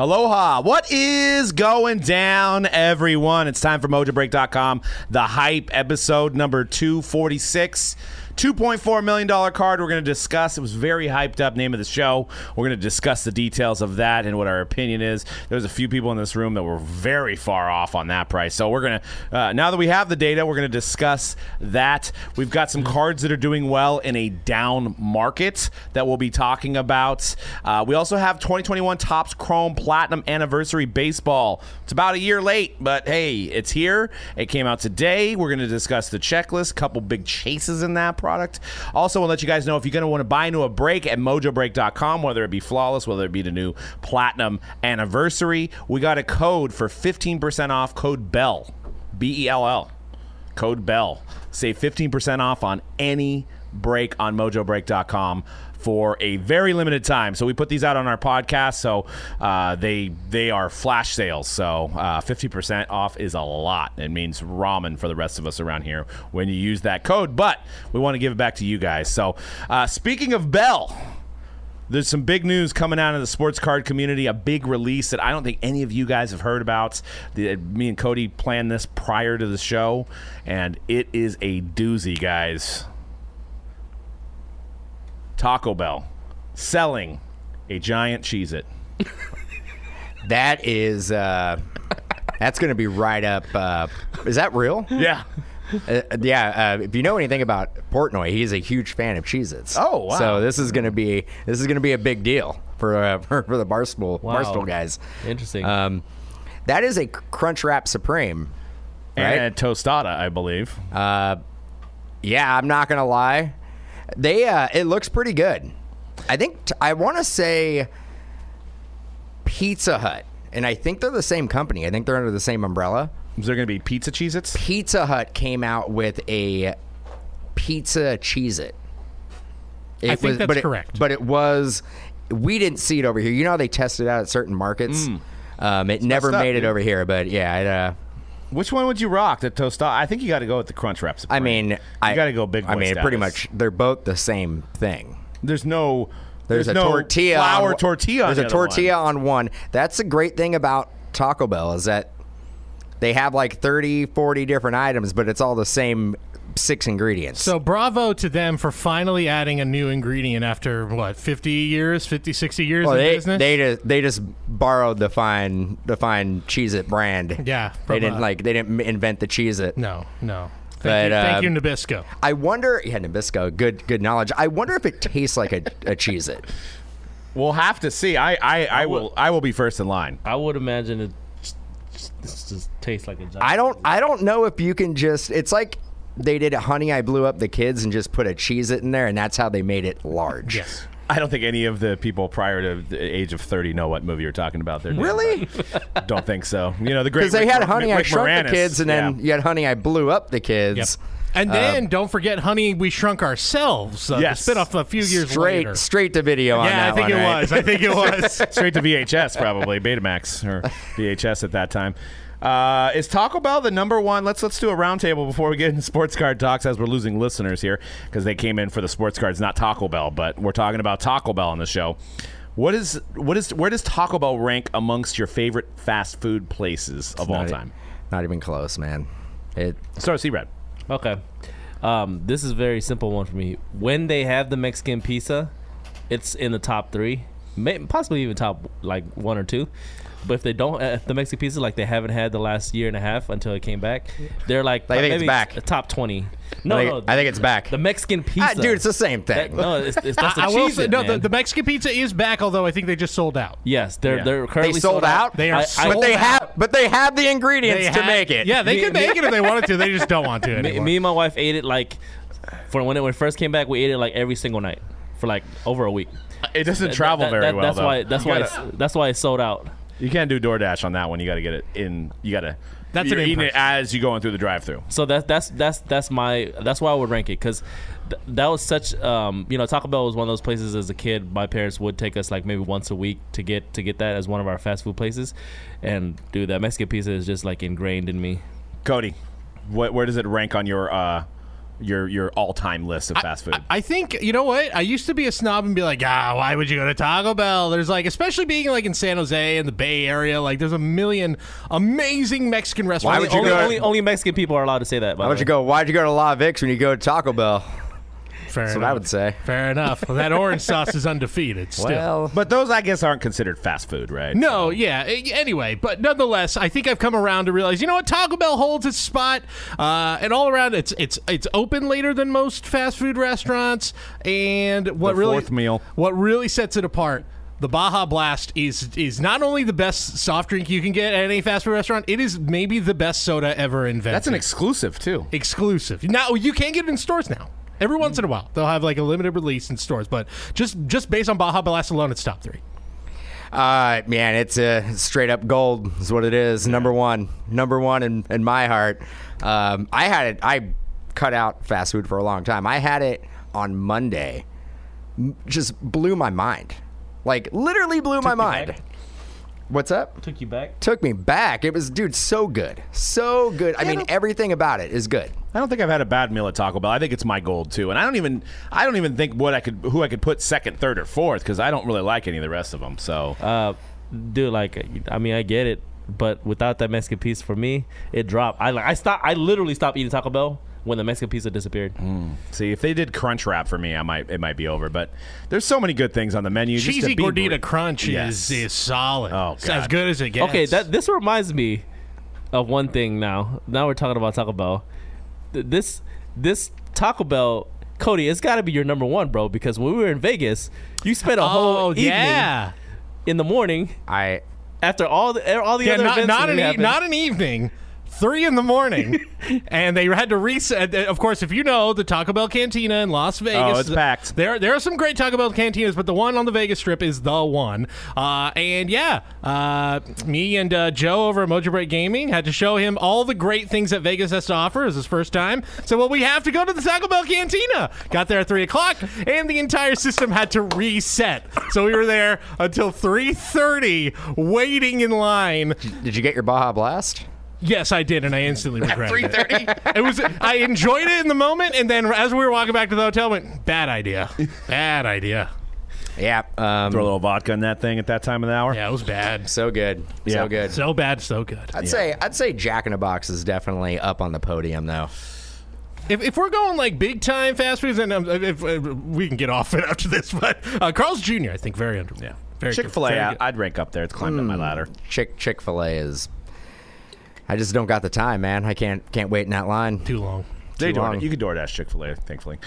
Aloha. What is going down, everyone? It's time for MojoBreak.com. The Hype, episode number 246. $2.4 million card we're going to discuss. It was very hyped up name of the show. We're going to discuss the details of that and what our opinion is. There's a few people in this room that were very far off on that price. So we're going to, uh, now that we have the data, we're going to discuss that. We've got some cards that are doing well in a down market that we'll be talking about. Uh, we also have 2021 Topps Chrome Platinum Anniversary Baseball. It's about a year late, but hey, it's here. It came out today. We're going to discuss the checklist, couple big chases in that product. Also, we'll let you guys know if you're going to want to buy into a break at mojobreak.com, whether it be flawless, whether it be the new platinum anniversary. We got a code for 15% off code BELL, B E L L. Code BELL. Save 15% off on any break on mojobreak.com for a very limited time. So we put these out on our podcast. So uh, they they are flash sales. So uh, fifty percent off is a lot. It means ramen for the rest of us around here when you use that code. But we want to give it back to you guys. So uh, speaking of Bell. There's some big news coming out of the sports card community. A big release that I don't think any of you guys have heard about. The, me and Cody planned this prior to the show, and it is a doozy, guys. Taco Bell selling a giant Cheez It. That is, uh, that's going to be right up. Uh, is that real? Yeah. Uh, yeah. Uh, if you know anything about Portnoy, he's a huge fan of Cheez-Its. Oh, wow. So this is going to be this is going to be a big deal for uh, for, for the Barstool Wow. Barstool guys. Interesting. Um, that is a Crunch Wrap Supreme, right? And tostada, I believe. Uh, yeah, I'm not gonna lie. They uh, it looks pretty good. I think t- I want to say Pizza Hut, and I think they're the same company. I think they're under the same umbrella. Is there going to be pizza Cheez Its? Pizza Hut came out with a pizza Cheez It. I think that's but it- correct. But it was, we didn't see it over here. You know how they tested it out at certain markets? Um, it never messed up, made it dude. over here, but yeah, it, uh, Which one would you rock? The tostada? I think you got to go with the Crunch Wrap Supreme. I mean, you I got to go big. I mean, status. pretty much, they're both the same thing. There's no. There's, a no tortilla, flour on, tortilla. on There's the a other one. tortilla on one. That's the great thing about Taco Bell is that they have like 30, 40 different items, but it's all the same six ingredients. So bravo to them for finally adding a new ingredient after what 50 years, 50 60 years well, in they, business. they just they just borrowed the fine the fine Cheez It brand. Yeah, they from, didn't uh, like they didn't invent the Cheez It. no, no. Thank But, you, thank um, you, Nabisco. I wonder. Yeah, Nabisco, good good knowledge. I wonder if it tastes like a, a Cheez It. We'll have to see. I, I, I will. I will be first in line. I would imagine it just, just, just tastes like a. I don't I don't know if you can just it's like they did Honey I Blew Up the Kids and just put a Cheez It in there and that's how they made it large. Yes. I don't think any of the people prior to the age of 30 know what movie you're talking about there. Really? but don't think so. You know, the great Because they Rick had Mor- Honey I Rick Shrunk Moranis. the Kids and then Yeah. you had Honey I Blew Up the Kids. Yep. And then don't forget, Honey, we shrunk ourselves. Uh, Yes. the spit off a few years Straight later. straight to video on yeah, that I think one, it right? was. I think it was. straight to VHS, probably Betamax or VHS at that time. Uh, is Taco Bell the number one? Let's let's do a roundtable before we get into sports card talks, as we're losing listeners here because they came in for the sports cards, not Taco Bell, but we're talking about Taco Bell on the show. What is what is where does Taco Bell rank amongst your favorite fast food places of all Not e- time? Not even close, man. It Start with C-Red. Okay. Um, this is a very simple one for me. When they have the Mexican pizza, it's in the top three, may, possibly even top like one or two. But if they don't, uh, if the Mexican pizza like they haven't had the last year and a half until it came back, they're like I think it's back. a top twenty. No, I think, no, I think it's back. the Mexican pizza. Ah, dude, it's the same That- thing. no, it's, it's that's the I, I will cheese say, it, no, the, the Mexican pizza is back, although I think they just sold out. yes, they're Yeah. they're currently they sold out. They are I- I- sold but they out. have but they have the ingredients They to had- make it. Yeah, they Me- could make it if they wanted to. They just don't want to me, anymore. me and my wife ate it like for when it, when it first came back. We ate it like every single night for like over a week. It doesn't travel that- very that- well. That's though. why. That's You why. gotta- It's, that's why it sold out. You can't do DoorDash on that one. You got to get it in. You got to. That's you're an eating it impression. as you going through the drive-through. So that's that's that's that's my that's why I would rank it because th- that was such um you know Taco Bell was one of those places as a kid my parents would take us like maybe once a week to get to get that as one of our fast food places, and dude that Mexican pizza is just like ingrained in me. Cody, what, where does it rank on your uh, your your all time list of fast food? I, I think you know what. I used to be a snob and be like, ah, why would you go to Taco Bell? There's like, especially being like in San Jose and the Bay Area, like there's a million amazing Mexican restaurants. Why would you only, go- only, only Mexican people are allowed to say that. By Why would you go? Why'd you go to La Vix when you go to Taco Bell? Fair That's enough. what I would say. Fair enough. Well, that orange sauce is undefeated. Still. Well, but those, I guess, aren't considered fast food, right? No, yeah. Anyway, but nonetheless, I think I've come around to realize, you know what, Taco Bell holds its spot, uh, and all around it's it's it's open later than most fast food restaurants, and what The really fourth meal. what really sets it apart. The Baja Blast is is not only the best soft drink you can get at any fast food restaurant, it is maybe the best soda ever invented. That's an exclusive too. exclusive. Now you can't get it in stores now. Every once in a while, they'll have like a limited release in stores, but just just based on Baja Blast alone, it's top three. uh, man, it's a straight up gold. Is what it is. Number one, number one in, in my heart. Um, I had it. I cut out fast food for a long time. I had it on Monday. M- Just blew my mind. Like literally blew my mind. back? What's up? Took you back. Took me back. It was, dude, so good, so good. I mean, no- everything about it is good. I don't think I've had a bad meal at Taco Bell. I think it's my gold too, and I don't even I don't even think what I could who I could put second, third, or fourth because I don't really like any of the rest of them. So Uh, dude, like, I mean, I get it, but without that Mexican pizza for me, it dropped. I like, I stopped. I literally stopped eating Taco Bell when the Mexican pizza disappeared. Mm. see if they did Crunch Wrap for me, I might it might be over. But there's so many good things on the menu. Just Cheesy be gordita br- crunch Yes. is is solid. Oh, It's as good as it gets. Okay, that this reminds me of one thing. Now, now we're talking about Taco Bell. This this Taco Bell, Cody, it's got to be your number one, bro. Because when we were in Vegas, you spent a oh whole evening yeah, in the morning I after all the all the yeah. other Not, events not an e- not an evening. Three in the morning, and they had to reset. Of course, if you know the Taco Bell Cantina in Las Vegas, Oh, it's packed. There, there are some great Taco Bell cantinas, but the one on the Vegas Strip is the one. Uh, and yeah, uh, me and uh, Joe over at Mojo Break Gaming had to show him all the great things that Vegas has to offer. It was his first time, so well, we have to go to the Taco Bell Cantina. Got there at three o'clock, and the entire system had to reset. So we were there until three thirty, waiting in line. did you get your Baja Blast? Yes, I did, and I instantly regretted it. It was I enjoyed it in the moment, and then as we were walking back to the hotel, went bad idea, bad idea. Yeah. Um, Throw a little vodka in that thing at that time of the hour. Yeah, it was bad. so good. Yeah. So good. So bad, so good. I'd say I'd say Jack in a Box is definitely up on the podium though. If, if we're going like big time fast foods, and um, if, if, we can get off it after this, but uh, Carl's Jr. I think very under. Yeah. very Chick Fil good, A, very good. I'd rank up there. It's climbed up my ladder. Chick Chick Fil A is. I just don't got the time, man. I can't can't wait in that line. too long. They Too door, long. you could DoorDash Chick Fil A, thankfully.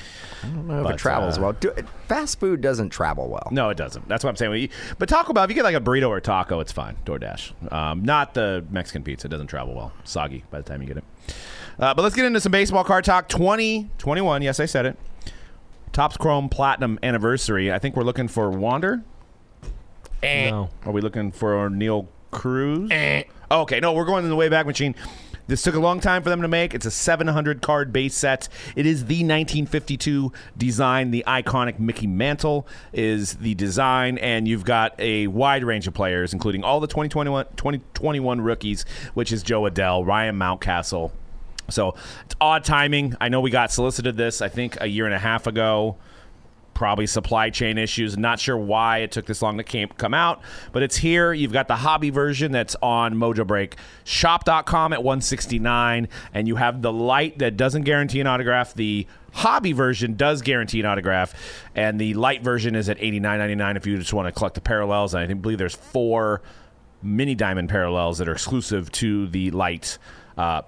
I don't know if it travels uh, well. Do, fast food doesn't travel well. No, it doesn't. That's what I'm saying. But Taco Bell, if you get like a burrito or taco, it's fine. DoorDash. Um, not the Mexican pizza. It doesn't travel well. Soggy by the time you get it. Uh, but let's get into some baseball card talk. 2021. Yes, I said it. Topps Chrome Platinum Anniversary. I think we're looking for Wander. no. Are we looking for Neil Cruz? Eh. Okay, no, we're going in the way back machine. This took a long time for them to make. It's a 700 card base set. It is the 1952 design. The iconic Mickey Mantle is the design, and you've got a wide range of players, including all the 2021, 2021 rookies, which is Jo Adell, Ryan Mountcastle. So it's odd timing. I know we got solicited this, I think, a year and a half ago probably supply chain issues. Not sure why it took this long to come out, but it's here. You've got the hobby version that's on Mojo Break shop.com at 169 and you have the light that doesn't guarantee an autograph. The hobby version does guarantee an autograph and the light version is at 89.99 if you just want to collect the parallels. And I believe there's four mini diamond parallels that are exclusive to the light uh,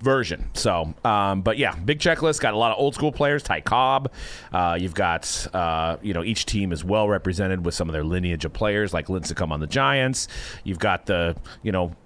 version. So, um, but yeah, big checklist. Got a lot of old school players. Ty Cobb. Uh, you've got uh, you know each team is well represented with some of their lineage of players, like Lincecum on the Giants. You've got the you know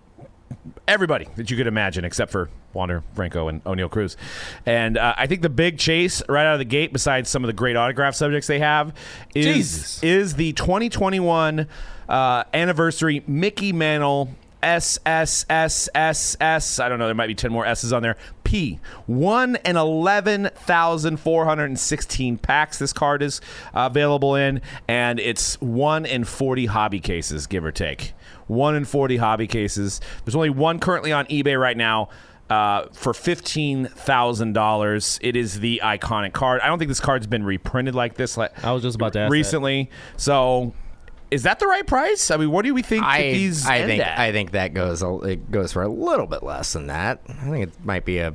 everybody that you could imagine except for Wander Franco and Oneil Cruz. And uh, I think the big chase right out of the gate, besides some of the great autograph subjects they have, is Jesus. is the 2021 uh, anniversary Mickey Mantle S S S S S. I don't know. There might be ten more S's on there. P one and eleven thousand four hundred and sixteen packs. This card is uh, available in, and it's one in forty hobby cases, give or take. One in forty hobby cases. There's only one currently on eBay right now. uh, for fifteen thousand dollars. It is the iconic card. I don't think this card's been reprinted like this. Like, I was just about to ask that. recently. So, is that the right price? I mean, what do we think I, these? I end think at? I think that goes it goes for a little bit less than that. I think it might be a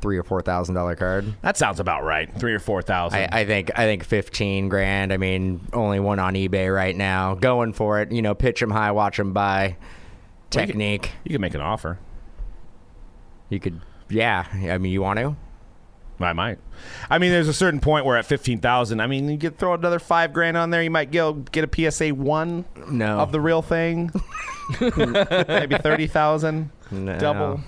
three or four thousand dollar card. that sounds about right. Three or four thousand. I, I think I think fifteen grand. I mean, only one on eBay right now. Going for it. You know, pitch them high, watch them buy. Well, you Technique. you can make an offer. You could, yeah. I mean, you want to? I might. I mean, there's a certain point where at fifteen thousand, I mean, you could throw another five grand on there. You might get get a PSA one No. of the real thing. Maybe thirty thousand. No. Double,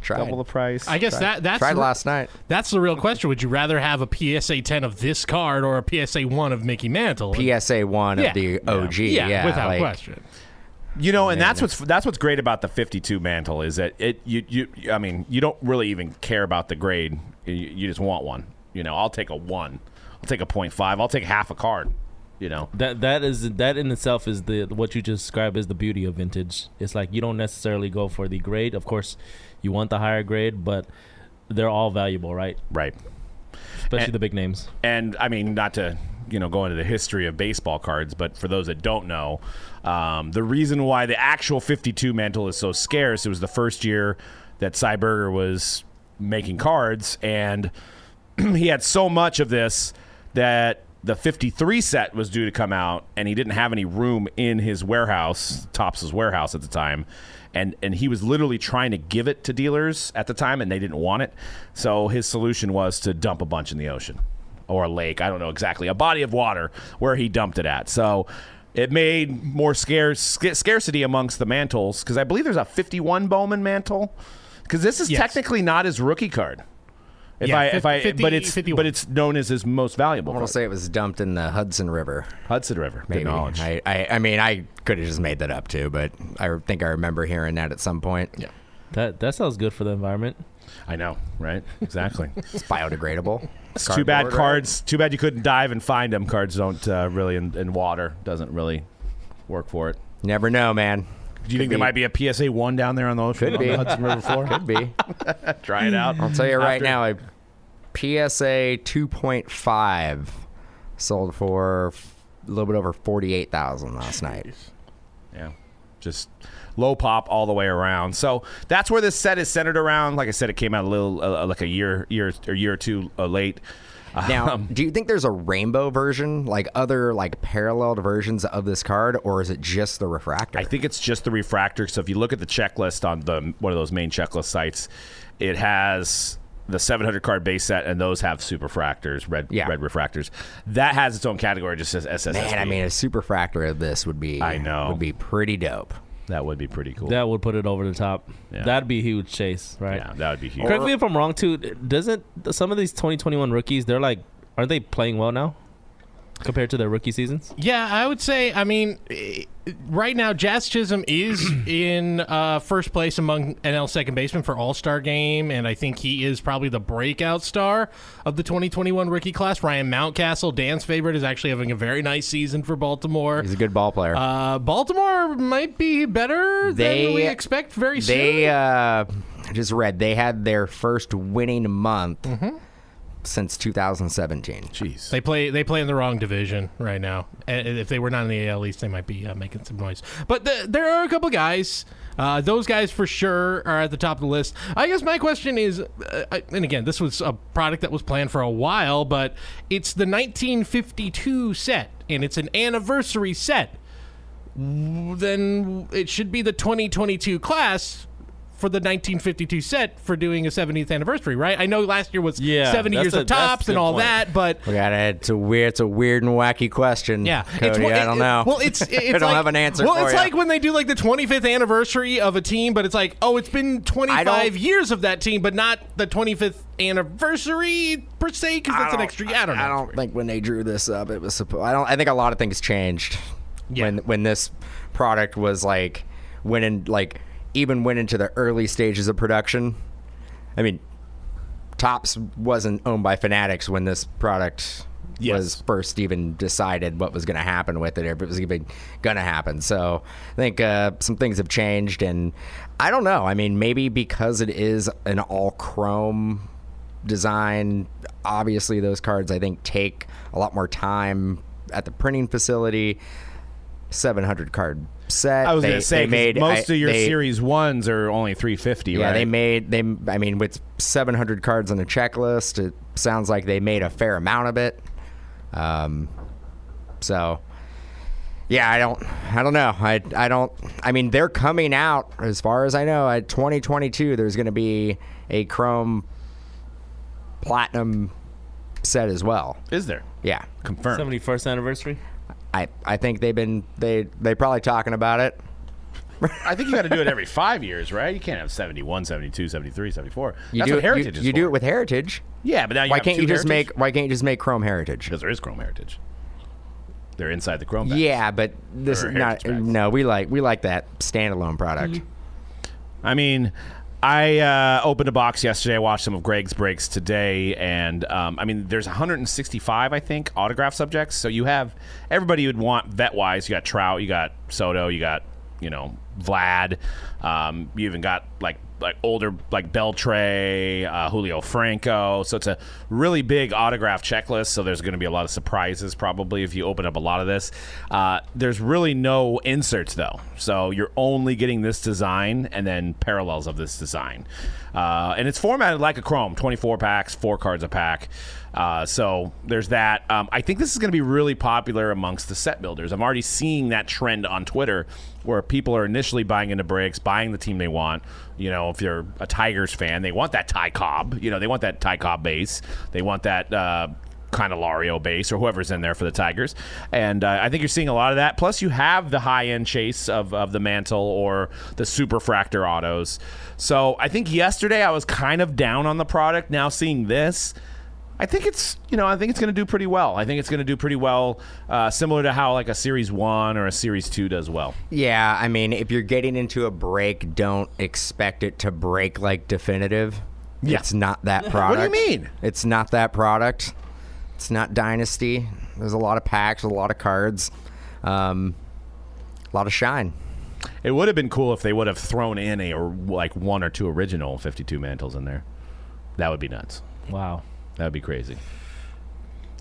Tried. double the price. I guess that that's Tried the, last night. that's the real question. Would you rather have a PSA 10 of this card or a PSA 1 of Mickey Mantle? PSA one Yeah. of the OG. yeah, Yeah, without like, question. You know, and that's what's that's what's great about the 52 mantle is that it you you I mean you don't really even care about the grade. You, you just want one. You know, I'll take a one. I'll take a point five. I'll take half a card. You know, That that is that in itself is the what you just described is the beauty of vintage. It's like you don't necessarily go for the grade. Of course, you want the higher grade, but they're all valuable, right? right? Especially And- the big names. And I mean, not to you know go into the history of baseball cards, but for those that don't know, um, the reason why the actual 52 mantle is so scarce, it was the first year that Sy Berger was making cards, and he had so much of this that the 53 set was due to come out, and he didn't have any room in his warehouse, Topps' warehouse at the time. And, and he was literally trying to give it to dealers at the time, and they didn't want it. So his solution was to dump a bunch in the ocean or a lake. I don't know exactly. A body of water where he dumped it at. So it made more scarce, scarcity amongst the mantles because I believe there's a 51 Bowman mantle. Because this is Yes. technically not his rookie card. If Yeah, I, fif- if I, 50 but it's 51. but it's known as his most valuable. I want card. to say it was dumped in the Hudson River. Hudson River. Maybe. Good knowledge. I, I, I mean, I could have just made that up too, but I think I remember hearing that at some point. Yeah. That that sounds good for the environment. I know, right? Exactly. It's biodegradable. It's too bad Cardboard, right? cards. Too bad you couldn't dive and find them. Cards don't uh, really in, in water doesn't really work for it. Never know, man. Do you think there might be a PSA one down there on the ocean Could on be. the Hudson River floor? Could be. Try it out. I'll tell you right After- now, a PSA 2.5 sold for a little bit over 48,000 last night. Yeah. Just low pop all the way around. So that's where this set is centered around. Like I said, it came out a little uh, like a year, year or year or two uh, late. Now, Um, do you think there's a rainbow version, like other like paralleled versions of this card, or is it just the refractor? I think it's just the refractor. So if you look at the checklist on the one of those main checklist sites, it has the 700 card base set, and those have superfractors, red Yeah. red refractors. That has its own category, just says SSSB. Man, I mean, a superfractor of this would be I know. would be pretty dope. That would be pretty cool. That would put it over the top. Yeah. That'd be a huge chase, right? yeah, that would be huge. Correct me if I'm wrong too. Doesn't some of these 2021 rookies they're like aren't they playing well now compared to their rookie seasons? Yeah, I would say. I mean, eh, right now, Jazz Chisholm is in uh, first place among NL second baseman for All Star Game, and I think he is probably the breakout star of the 2021 rookie class. Ryan Mountcastle, Dan's favorite, is actually having a very nice season for Baltimore. He's a good ball player. Uh, Baltimore might be better They- than we expect very they soon. uh, just read they had their first winning month Mm-hmm. Since 2017. Jeez. They play. They play in the wrong division right now. And if they were not in the AL East, they might be uh, making some noise. But the, there are a couple guys. Uh, those guys for sure are at the top of the list. I guess my question is, uh, I- and again, this was a product that was planned for a while, but it's the 1952 set, and it's an anniversary set. Then it should be the 2022 class. For the 1952 set for doing a 70th anniversary, right? I know last year was Yeah, 70 years a- of Topps and all point. that, but We got it. It's a weird. It's a weird and wacky question. Yeah, Cody. one- I don't know. Well, it's, it's I don't like- have an answer. Well, for it's ya. like when they do like the 25th anniversary of a team, but it's like, oh, it's been 25 years of that team, but not the 25th anniversary per se, because that's an extra. I don't know. I don't think when they drew this up, it was supposed. I don't. I think a lot of things changed Yeah. when when this product was like went in like even went into the early stages of production. I mean, Topps wasn't owned by Fanatics when this product Yes. was first even decided what was going to happen with it, or if it was even going to happen. So I think uh, some things have changed, and I don't know. I mean, maybe because it is an all chrome design, obviously those cards I think take a lot more time at the printing facility. 700 card set. I was going to say they 'cause made most I- of your they- series ones are only 350, yeah, right? they made they. I mean, with 700 cards on the checklist, it sounds like they made a fair amount of it. Um, so yeah, I don't, I don't know. I, I don't. I mean, they're coming out as far as I know. At 2022, there's going to be a Chrome Platinum set as well. Is there? Yeah, Confirmed. Seventy first anniversary. I, I think they've been they they probably talking about it. I think you got to do it every five years, right? You can't have 71, 72, 73, 74. You That's do what it- Heritage you, is you do it with Heritage. Yeah, but now you Why can't you just Heritage? make Why can't you just make Chrome Heritage? Because there is Chrome Heritage. They're inside the Chrome. bags. Yeah, but this Or is not. Bags. No, we like we like that standalone product. I mean, I uh, opened a box yesterday. I watched some of Greg's breaks today, and um, I mean, there's 165, I think, autograph subjects. So you have everybody you'd want vet wise. You got Trout, you got Soto, you got you know Vlad. Um, you even got like like older like Beltre, uh, Julio Franco. So it's a really big autograph checklist. So there's going to be a lot of surprises probably if you open up a lot of this. Uh, there's really no inserts though, so you're only getting this design and then parallels of this design, uh, and it's formatted like a Chrome, 24 packs, four cards a pack. Uh, so there's that. Um, I think this is going to be really popular amongst the set builders. I'm already seeing that trend on Twitter where people are initially buying into breaks, buying the team they want. You know, if you're a Tigers fan, they want that Ty Cobb. You know, they want that Ty Cobb base. They want that. Uh, kind of Lario base or whoever's in there for the Tigers. And uh, I think you're seeing a lot of that. Plus, you have the high end chase of, of the Mantle or the Super Fractor autos. So I think yesterday I was kind of down on the product. Now seeing this, I think it's you know I think it's going to do pretty well. I think it's going to do pretty well, uh, similar to how like a Series One or a Series Two does well. Yeah, I mean, if you're getting into a break, don't expect it to break like definitive. Yeah. It's not that product. What do you mean? It's not that product. It's not Dynasty. There's a lot of packs, a lot of cards, um, a lot of shine. It would have been cool if they would have thrown in a or like one or two original 52 mantles in there. That would be nuts. Wow. That would be crazy.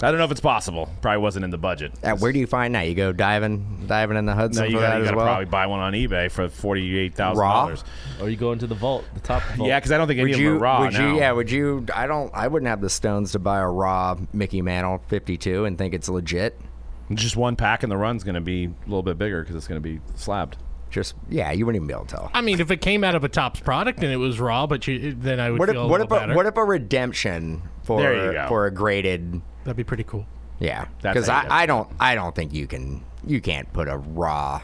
I don't know if it's possible. Probably wasn't in the budget. Uh, where do you find that? You go diving, diving in the Hudson No, you got to well. probably buy one on eBay for forty-eight thousand dollars. Or you go into the vault, the Topps vault. Yeah, because I don't think any would of them you? are raw would now. you? Yeah. Would you? I don't. I wouldn't have the stones to buy a raw Mickey Mantle 52 and think it's legit. Just one pack in the run's going to be a little bit bigger because it's going to be slabbed. Just yeah, you wouldn't even be able to tell. I mean, if it came out of a Topps product and it was raw, but you, then I would What if, feel a what little if better. a, what if a redemption for There you go. for a graded? That'd be pretty cool. Yeah, That's because how you I, I do it. don't I don't think you can you can't put a raw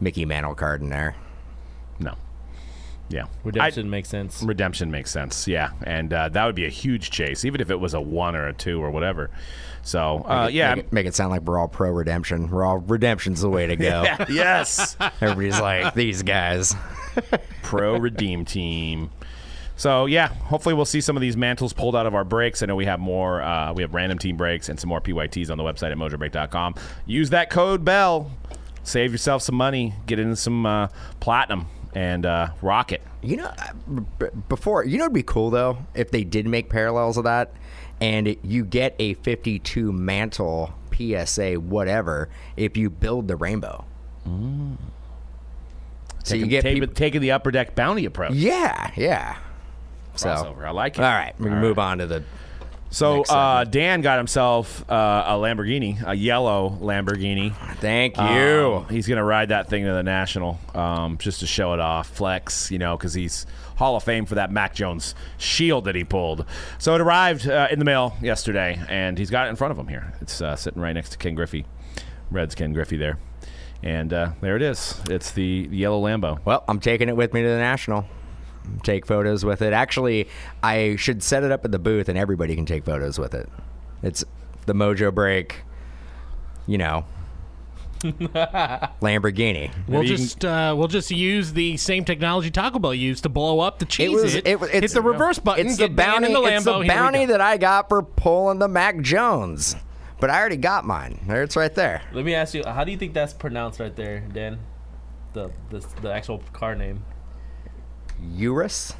Mickey Mantle card in there. No. Yeah. Redemption makes sense. Redemption makes sense. Yeah, and uh, that would be a huge chase, even if it was a one or a two or whatever. So uh, Make it- yeah. make it, make it sound like we're all pro redemption. We're all redemption's the way to go. yes. Everybody's like these guys. Pro Redeem Team. So yeah, hopefully we'll see some of these mantles pulled out of our breaks. I know we have more. Uh, we have random team breaks and some more PYTs on the website at mojobreak.com. Use that code Bell. Save yourself some money. Get into some uh, platinum and uh, rock it. You know, uh, before you know, it'd be cool though if they did make parallels of that, and it, you get a 52 mantle PSA whatever if you build the rainbow. So you Taking- get take- people, taking the upper deck bounty approach. yeah, yeah. So I like it. all right, we can move on to the. So uh. Dan got himself uh, a Lamborghini, a yellow Lamborghini. Thank you. Um, he's going to ride that thing to the national um, just to show it off, flex, you know, because he's Hall of Fame for that Mac Jones shield that he pulled. So it arrived uh, in the mail yesterday, and he's got it in front of him here. It's uh, sitting right next to Ken Griffey, Reds Ken Griffey there. And uh, there it is. It's the, the yellow Lambo. Well, I'm taking it with me to the national. Take photos with it. Actually, I should set it up at the booth, and everybody can take photos with it. It's the Mojo Break, you know, Lamborghini. We'll Maybe you just uh, we'll just use the same technology Taco Bell used to blow up the cheese. was- it, it was- hit it's- the reverse button. It's the bounty. in the it's the here bounty that I got for pulling the Mac Jones but I already got mine. There, it's right there. Let me ask you, how do you think that's pronounced right there, Dan? The the, the actual car name. Urus.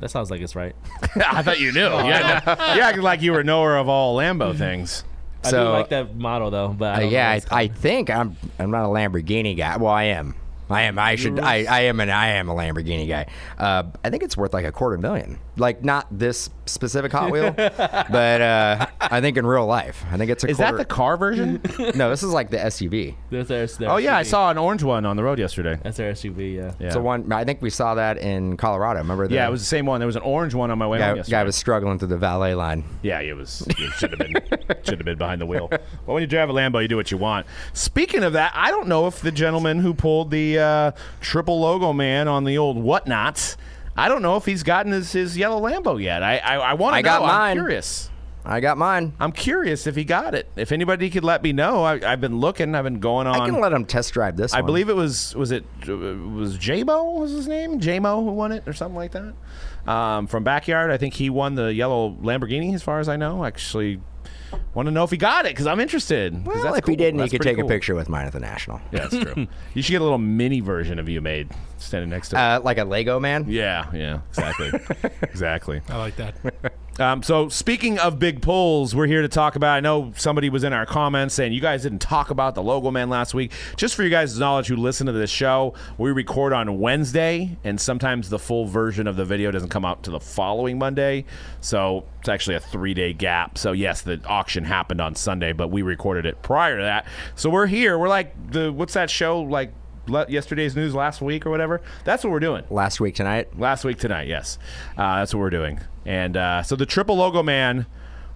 That sounds like it's right. I thought you knew. yeah, no, you acted like you were a knower of all Lambo things. I So- do like that model though, but I Uh, yeah, I, I think I'm. I'm not a Lamborghini guy. Well, I am. I am. I should. I, I am an. I am a Lamborghini guy. Uh, I think it's worth like a quarter million. Like not this specific Hot Wheel, but uh, I think in real life, I think it's a. Is that the car version? No, this is like the SUV. There's their, their oh yeah, I saw an orange one on the road yesterday. That's their SUV. Yeah. Yeah. So one. I think we saw that in Colorado. Remember? The yeah, it was the same one. There was an orange one on my way home Guy, yesterday. guy was struggling through the valet line. Yeah, it was. It should have been. should have been behind the wheel. But when you drive a Lambo, you do what you want. Speaking of that, I don't know if the gentleman who pulled the uh, triple logo man on the old whatnots, I don't know if he's gotten his, his yellow Lambo yet. I I, I want to I know. got I'm mine. curious. I got mine. I'm curious if he got it. If anybody could let me know, I, I've been looking. I've been going on. I can let him test drive this. I one. believe it was was it uh, was J-Mo was his name J-Mo who won it or something like that um, from backyard. I think he won the yellow Lamborghini as far as I know. Actually, want to know if he got it because I'm interested. 'cause Well, that's if he didn't, That's he could take cool. a picture with mine at the national. Yeah, that's true. you should get a little mini version of you made standing next to. Uh, like a Lego man. yeah, yeah, exactly, exactly. I like that. Um, so speaking of big pulls, we're here to talk about. I know somebody was in our comments saying you guys didn't talk about the logo man last week. Just for you guys' knowledge, who listen to this show, we record on Wednesday, and sometimes the full version of the video doesn't come out to the following Monday. So it's actually a three-day gap. So yes, the auction happened on Sunday, but we recorded it prior to that. So we're here. We're like the what's that show like? Yesterday's news last week or whatever. That's what we're doing. Last week tonight. Last week tonight, yes. Uh, that's what we're doing. And uh, so the triple logo man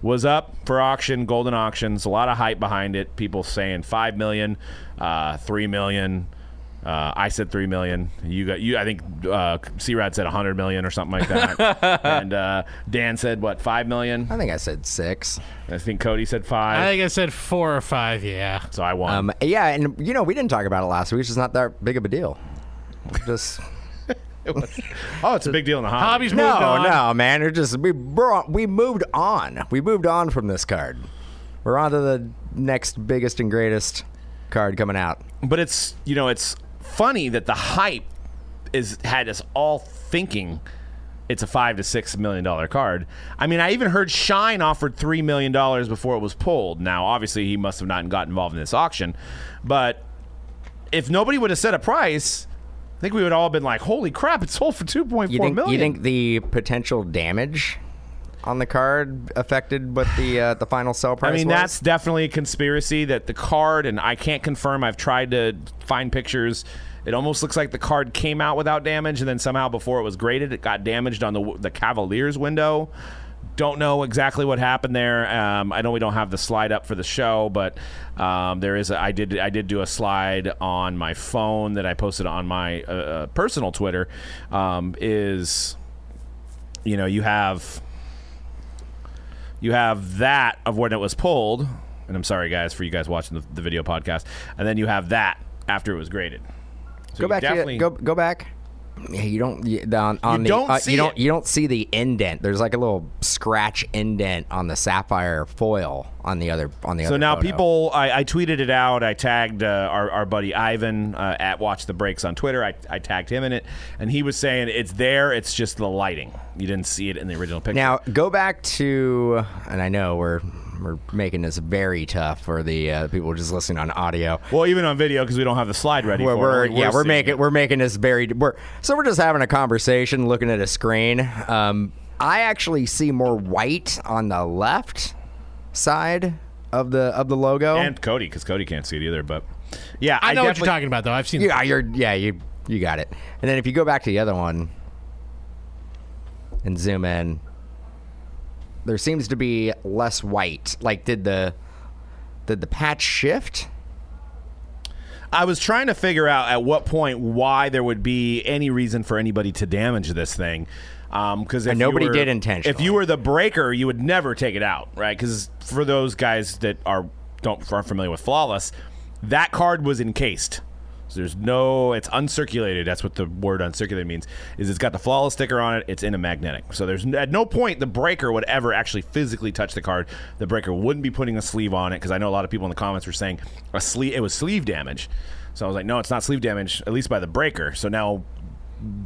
was up for auction, Goldin auctions. A lot of hype behind it. People saying five million, uh, three million. Uh, I said three million. You got you. I think uh, C-Rad said a hundred million or something like that. and uh, Dan said what five million. I think I said six. I think Cody said five. I think I said four or five. Yeah. so I won. Um, yeah, and you know we didn't talk about it last week. It's just not that big of a deal. Just oh, it's a big deal in the hobby. Hobbies no, moved on. no, man. It just we brought, we moved on. We moved on from this card. We're on to the next biggest and greatest card coming out. but it's you know it's funny that the hype is had us all thinking it's a five to six million dollar card. I mean, I even heard Shine offered three million dollars before it was pulled. Now, obviously, he must have not got involved in this auction, but if nobody would have set a price, I think we would all have been like, "Holy crap! It sold for two point You think you think the potential damage on the card affected what the uh, the final sell price? I mean, was? that's definitely a conspiracy that the card, and I can't confirm. I've tried to find pictures. It almost looks like the card came out without damage, and then somehow before it was graded, it got damaged on the the Cavaliers window. Don't know exactly what happened there. Um, I know we don't have the slide up for the show, but um, there is. A, I did. I did do a slide on my phone that I posted on my uh, uh, personal Twitter. Um, is you know you have you have that of when it was pulled, and I'm sorry guys for you guys watching the, the video podcast, and then you have that after it was graded. So go back to definitely- go go back. Yeah, you don't you, on, on the don't uh, see you don't it. you don't see the indent. There's like a little scratch indent on the sapphire foil on the other on the So other. now photo. people, I, I tweeted it out. I tagged uh, our, our buddy Ivan uh, at Watch the Breaks on Twitter. I, I tagged him in it, and he was saying it's there. It's just the lighting. You didn't see it in the original picture. Now go back to, and I know we're we're making this very tough for the uh, people just listening on audio. well, even on video because we don't have the slide ready. We're, for we're it. Only yeah we're making it. we're making this very we're so we're just having a conversation looking at a screen. Um, I actually see more white on the left side of the of the logo. and Cody because Cody can't see it either. But yeah, I know what you're talking about, though. I've seen. yeah, you're yeah you you got it. And then if you go back to the other one and zoom in, there seems to be less white. Like did the did the patch shift? I was trying to figure out at what point why there would be any reason for anybody to damage this thing. Um, because And nobody did intentionally. If you were the breaker, you would never take it out, right? Because for those guys that are don't aren't familiar with flawless, that card was encased. So there's no, it's uncirculated. That's what the word uncirculated means. Is it's got the flawless sticker on it. It's in a magnetic. So there's at no point the breaker would ever actually physically touch the card. The breaker wouldn't be putting a sleeve on it because I know a lot of people in the comments were saying a sleeve. It was sleeve damage. So I was like, no, it's not sleeve damage, at least by the breaker. So now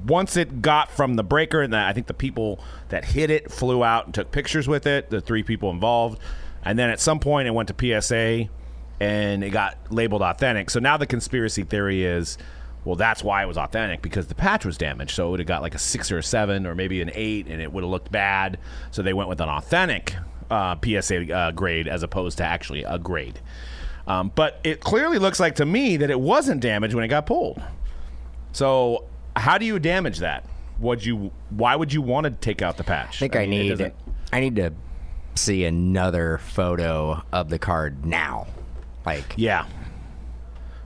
once it got from the breaker, and I think the people that hit it flew out and took pictures with it, the three people involved, and then at some point it went to PSA, and it got labeled authentic. So now the conspiracy theory is, well, that's why it was authentic because the patch was damaged. So it would have got like a six or a seven or maybe an eight, and it would have looked bad. So they went with an authentic uh, PSA uh, grade as opposed to actually a grade. Um, but it clearly looks like to me that it wasn't damaged when it got pulled. So how do you damage that? Would you? Why would you want to take out the patch? I think I, mean, it need I need to see another photo of the card now. Like, Yeah.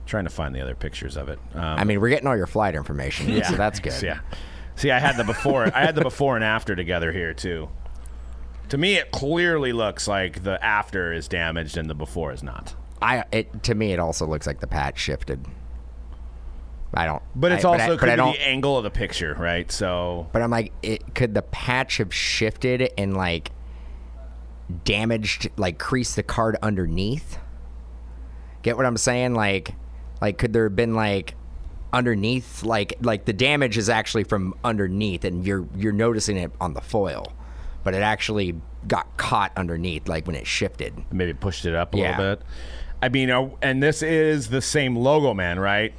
Trying to find the other pictures of it. Um, I mean, we're getting all your flight information, so that's good. Yeah. See, I had the before. I had the before and after together here too. To me, it clearly looks like the after is damaged and the before is not. I it to me it also looks like the patch shifted. I don't. But it's I, also but I don't. the angle of the picture, right? So But I'm like, it, could the patch have shifted and like damaged, like creased the card underneath? Get what I'm saying? Like, like could there have been like underneath, like like the damage is actually from underneath, and you're you're noticing it on the foil, but it actually got caught underneath, like when it shifted. maybe pushed it up a Yeah. little bit. I mean, and this is the same logo, man, right?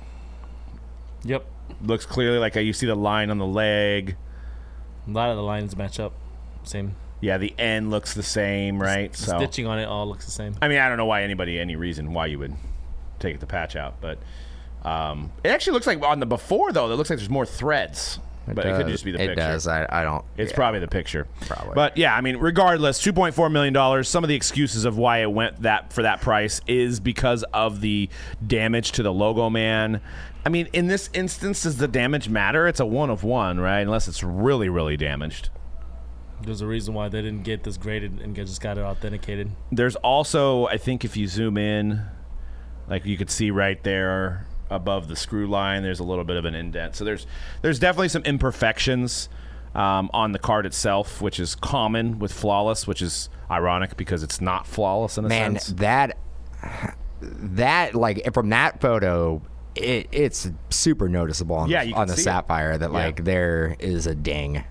Yep. Looks clearly like uh, you see the line on the leg. A lot of the lines match up. Same. Yeah, the end looks the same, right? The So stitching on it all looks the same. I mean, I don't know why anybody, any reason why you would take the patch out, but um, it actually looks like on the before though. It looks like there's more threads, but it could just be the it picture. It does. I, I don't. It's yeah. probably the picture. Probably. But yeah, I mean, regardless, two point four million dollars. Some of the excuses of why it went that for that price is because of the damage to the logo man. I mean, in this instance, does the damage matter? It's a one of one, right? Unless it's really, really damaged. There's a reason why they didn't get this graded and just got it authenticated. There's also, I think, if you zoom in, like you could see right there above the screw line, there's a little bit of an indent. So there's there's definitely some imperfections um, on the card itself, which is common with flawless, which is ironic because it's not flawless in a man sense. Man, that that like from that photo it, it's super noticeable on, Yeah, the, on the see it. sapphire that Yeah. like there is a ding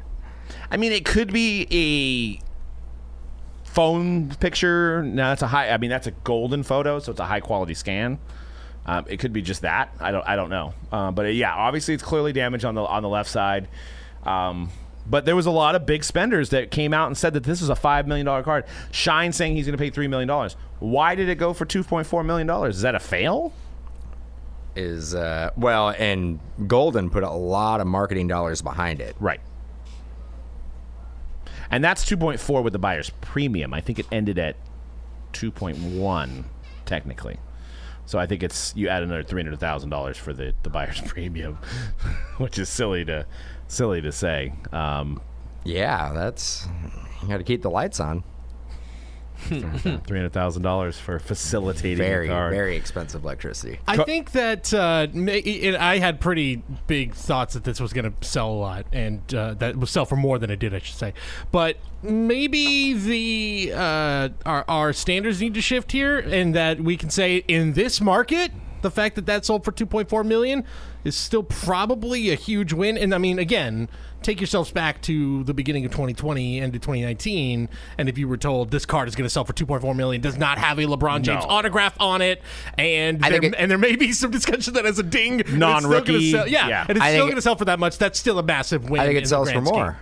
I mean, it could be a phone picture. No, that's a high. I mean, that's a Goldin photo, so it's a high quality scan. Um, it could be just that. I don't. I don't know. Uh, but yeah, obviously it's clearly damaged on the on the left side. Um, but there was a lot of big spenders that came out and said that this is a five million dollar card. Shine saying he's going to pay three million dollars. Why did it go for two point four million dollars? Is that a fail? is uh well and Goldin put a lot of marketing dollars behind it Right. And that's 2.4 with the buyer's premium. I think it ended at 2.1 technically. So I think it's you add another three hundred thousand dollars for the, the buyer's premium, which is silly to silly to say. Um, yeah that's you got to keep the lights on three hundred thousand dollars for facilitating very the card. very expensive electricity I think that uh, it, I had pretty big thoughts that this was going to sell a lot, and uh, that would sell for more than it did, I should say. But maybe the uh, our, our standards need to shift here, and that we can say in this market, the fact that that sold for 2.4 million is still probably a huge win. And I mean, again, take yourselves back to the beginning of 2020 and to 2019, and if you were told this card is going to sell for 2.4 million, does not have a LeBron James No. autograph on it, and there, it- and there may be some discussion that as a ding, and it's still Non-rookie, gonna sell- yeah, yeah. and it's I still going to sell for that much. That's still a massive win. i think it sells for more. scheme.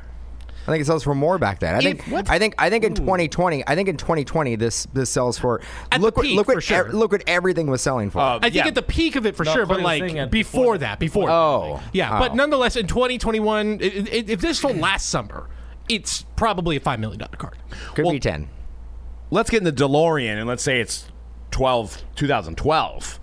More I think it sells for more back then. I think. I think. I think in 2020. I think in 2020 this this sells for. At look the what peak, look for what sure. ev- look what everything was selling for. Uh, I think Yeah. at the peak of it for No, sure, but Clay was saying like before, before that, before that. oh, Yeah, oh. but nonetheless, in 2021, i- i- if this sold last summer, it's probably a five million dollar card. could well- be 10. let's get in the DeLorean and let's say it's 12 2012.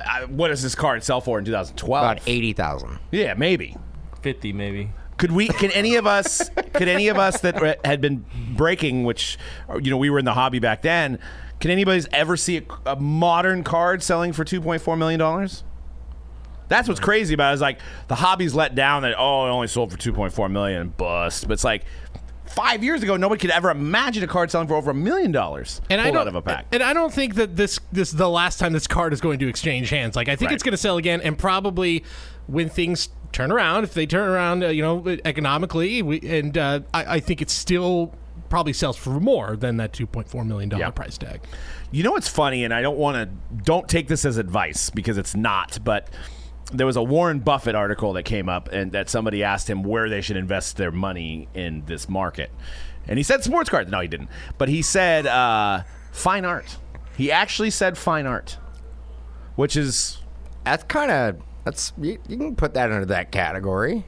Uh, what does this card sell for in 2012? About 80,000. Yeah, maybe. Fifty maybe. Could we? Can any of us? Could any of us that had been breaking, which you know we were in the hobby back then, can anybody's ever see a, a modern card selling for two point four million dollars? That's what's crazy about it is like the hobby's let down that oh it only sold for 2.4 million bust, but it's like five years ago nobody could ever imagine a card selling for over a million dollars And I pulled don't, out of a pack. and I don't think that this this the last time this card is going to exchange hands. Like I think Right. it's going to sell again, and probably when things turn around, if they turn around, uh, you know, economically, we, and uh, I, I think it still probably sells for more than that two point four million dollar Yeah. price tag. You know what's funny, and I don't want to don't take this as advice because it's not, but there was a Warren Buffett article that came up and that somebody asked him where they should invest their money in this market. And he said sports cards. No, he didn't. But he said uh, fine art. He actually said fine art, which is That's kind of that's you, you can put that under that category,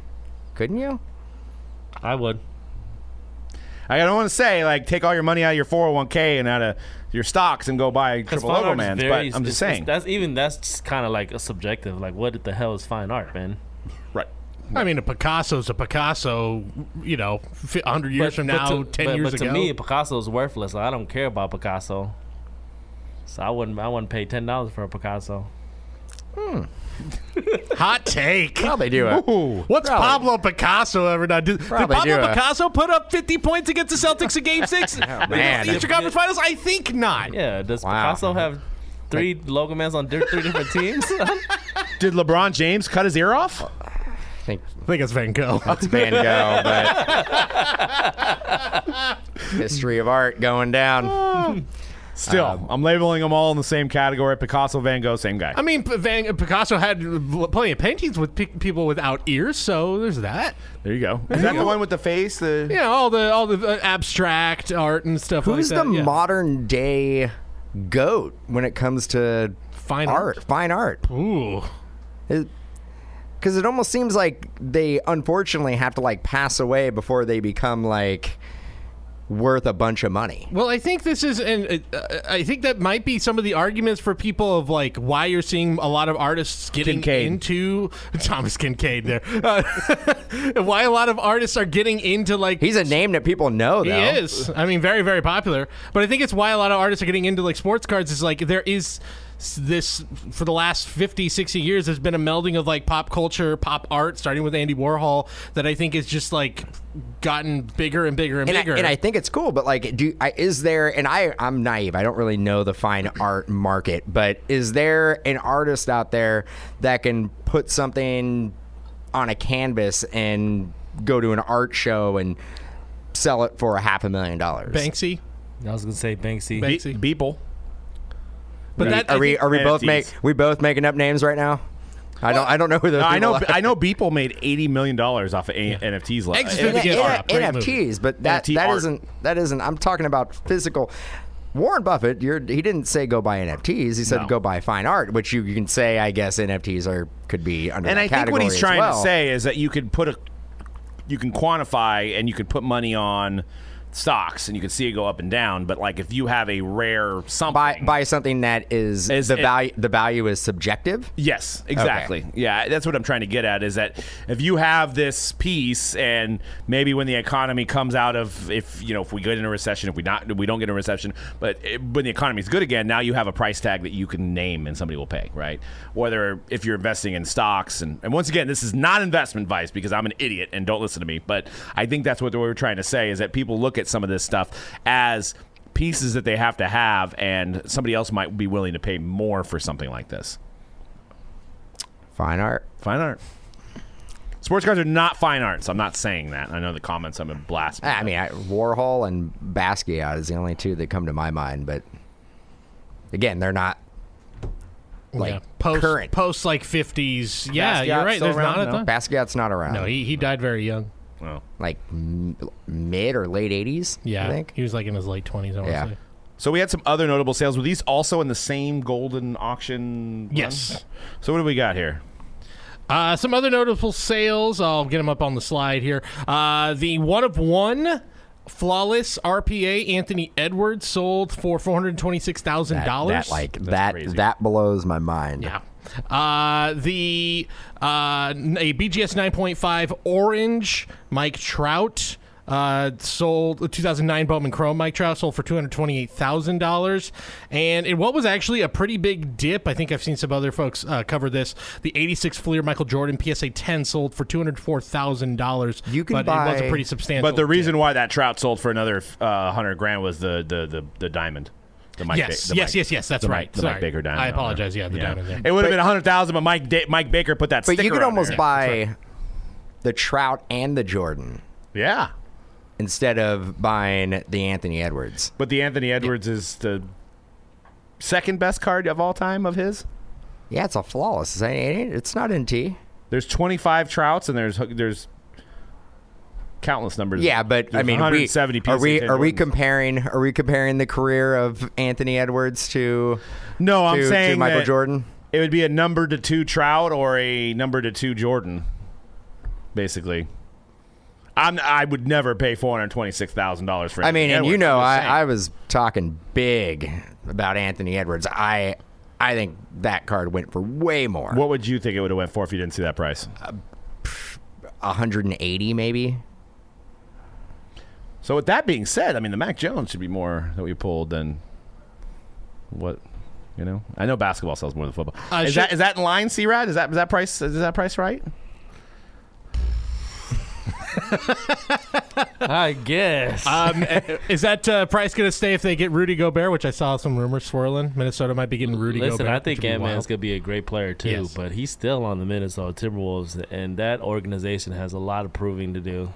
couldn't you? I would. I don't want to say like take all your money out of your 401k and out of your stocks and go buy Because triple fine logo art is mans, very- but I'm just it's- saying. it's- that's even that's kind of like a subjective. Like, what the hell is fine art, man? right. I mean, a Picasso's a Picasso. You know, a hundred years from now, to, ten but, years but ago. to me, Picasso is worthless. Like, I don't care about Picasso, so I wouldn't. I wouldn't pay ten dollars for a Picasso. Hmm. hot take. Probably do it. What's Probably. Pablo Picasso ever done? Did, did Pablo do a- Picasso put up 50 points against the Celtics in Game Six? Oh, man. the Eastern Conference Finals? I think not. Yeah, does Wow. Picasso have three logo mans on three different teams? Did LeBron James cut his ear off? I think I think it's Van Gogh. it's Van Gogh, but history of art going down. Still, Um, I'm labeling them all in the same category. Picasso, Van Gogh, same guy. I mean, P- Van, Picasso had plenty of paintings with pe- people without ears, so there's that. there you go. Is that the one with the face? The You know, all the all the uh, abstract art and stuff Who's like that. the yeah. modern day goat when it comes to Fine art, art. fine art? Ooh. Because it almost seems like they unfortunately have to like pass away before they become like worth a bunch of money. Well, I think this is, and uh, I think that might be some of the arguments for people of like why you're seeing a lot of artists getting Kinkade. into Thomas Kinkade there. Uh, why a lot of artists are getting into like He's a name that people know, He is. I mean, very, very popular. But I think it's why a lot of artists are getting into like sports cards. Is like there is this for the last 50, 60 years. There's been a melding of like pop culture, pop art, starting with Andy Warhol, that I think is just like gotten bigger and bigger and, and I, bigger. and I think it's cool, but like, do I, is there? And I, I'm naive. I don't really know the fine art market, but is there an artist out there that can put something on a canvas and go to an art show and sell it for a half a million dollars? Banksy, I was gonna say Banksy. Banksy. Beeple. But that Are we? Are we both make? We both making up names right now? I don't. I don't know who those. I know. are. I know. Beeple made eighty million dollars off of A- NFTs. last- Exit the gift N- shop. Great movie. NFTs, but that NFT that art. isn't that isn't. I'm talking about physical. Warren Buffett, you're, he didn't say go buy NFTs. He said No. go buy fine art, which you, you can say, I guess NFTs are could be under. And that I think what he's trying well. to say is that you could put a, you can quantify and you could put money on stocks and you can see it go up and down. But like if you have a rare something, buy buy something that is, Is the it- value. The value is subjective. Yes, exactly. Yeah, that's what I'm trying to get at is that if you have this piece and maybe when the economy comes out of if you know if we get in a recession, if we not we don't get in a recession, but it, when the economy is good again, now you have a price tag that you can name and somebody will pay, right? Whether if you're investing in stocks and and once again, this is not investment advice because I'm an idiot and don't listen to me, but I think that's what we're trying to say is that people look at some of this stuff as pieces that they have to have and somebody else might be willing to pay more for something like this. Fine art. Fine art. Sports cards are not fine arts. I'm not saying that. I know the comments I'm a blast. Ah, I mean, I, Warhol and Basquiat is the only two that come to my mind, but again, they're not like yeah. post current. post like 50s. Yeah, Basquiat's you're right. still There's around? not a No. Basquiat's not around. No, he, he died very young. Oh. like m- mid or late 80s. Yeah, I think. he was like in his late 20s. I want to Yeah. say. So we had some other notable sales. Were these also in the same Goldin auction? run? Yes. So what do we got here? Uh, some other notable sales. I'll get them up on the slide here. Uh, the one of one flawless RPA Anthony Edwards sold for four hundred twenty six thousand That, dollars. that like that crazy. that blows my mind. yeah. Uh, the uh, a BGS nine point five orange Mike Trout. uh, sold 2009 Bowman Chrome Mike Trout sold for two hundred twenty-eight thousand dollars, and in what was actually a pretty big dip, I think I've seen some other folks uh, cover this. The '86 Fleer Michael Jordan PSA 10 sold for two hundred four thousand dollars. You can but it was a pretty substantial. But the dip. reason why that trout sold for another uh, hundred grand was the the the, the diamond. The Mike Yes, Ba- the yes, Mike- yes, yes, that's the right. Mike, the Sorry. Mike Baker diamond. I on apologize, there. yeah, the diamond there. It would have been a hundred thousand, but Mike da- Mike Baker put that. Sticker. But you could on almost there. buy the Trout and the Jordan Yeah, instead of buying the Anthony Edwards. but the Anthony Edwards is the second best card of all time of his. Yeah, it's a flawless. It's not in T. There's 25 trouts and there's there's countless numbers. Yeah, but I mean, we, 170 are we are we comparing are we comparing the career of Anthony Edwards to No, I'm to, to saying Michael Jordan? It would be a number to two Trout or a number to two Jordan, basically. I'm, I would never pay four hundred twenty-six thousand dollars for. I mean, Anthony and you know, I'm I, I was talking big about Anthony Edwards. I I think that card went for way more. What would you think it would have went for if you didn't see that price? Uh, 180 maybe. So with that being said, I mean the Mac Jones should be more that we pulled than what you know. I know basketball sells more than football. Uh, is should- that is that in line, C Rad? Is that is that price is that price right? I guess. Um, eh, is that uh, price going to stay if they get Rudy Gobert, which I saw some rumors swirling? Minnesota might be getting Rudy Listen, Gobert. I think which Ant Man's gonna be a great player too, Yes. but he's still on the Minnesota Timberwolves, and that organization has a lot of proving to do.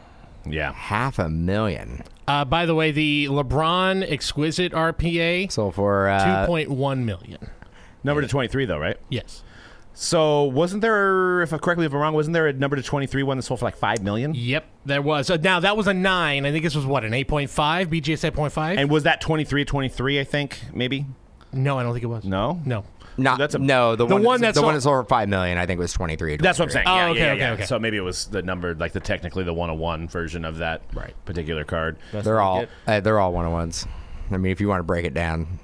Yeah. Half a million. Uh, by the way, the LeBron Exquisite RPA, So for uh, 2.1 million. Number to twenty-three though, right? Yes. So wasn't there, if I correct me if I'm wrong, wasn't there a number to twenty-three one that sold for like five million? Yep, there was. Uh, now, that was a 9. I think this was, what, an 8.5? BGS 8.5? And was that 23 23, I think, maybe? no, I don't think it was. No? No. Not that's a- no the, The one, one the that's one that's over five million. I think was 23. That's what I'm saying. Oh, yeah, okay, yeah, okay, yeah. okay. So maybe it was the number, like the technically the 101 version of that Right. particular card. That's They're all uh, they're all one on ones. I mean, if you want to break it down,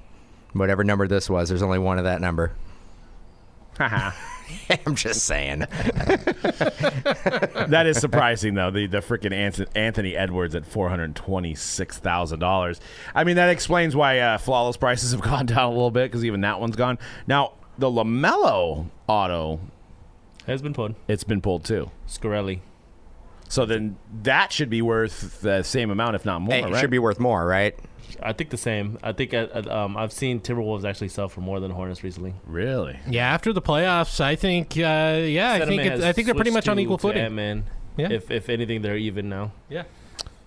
whatever number this was, there's only one of that number. Haha. I'm just saying. that is surprising, though. The the freaking Anthony Edwards at four hundred twenty six thousand dollars. I mean, that explains why uh, flawless prices have gone down a little bit because even that one's gone. Now the LaMelo auto, has been pulled. it's been pulled too. Scarelli. So then that should be worth the same amount, if not more. Hey, right? Should be worth more, right? I think the same. I think uh, uh, um, I've seen Timberwolves actually sell for more than Hornets recently. really. Yeah, after the playoffs, I think, uh, yeah, I think, Sentiment it, I think they're pretty switched much on equal footing. Ant-Man. Yeah. If if anything, they're even now. Yeah.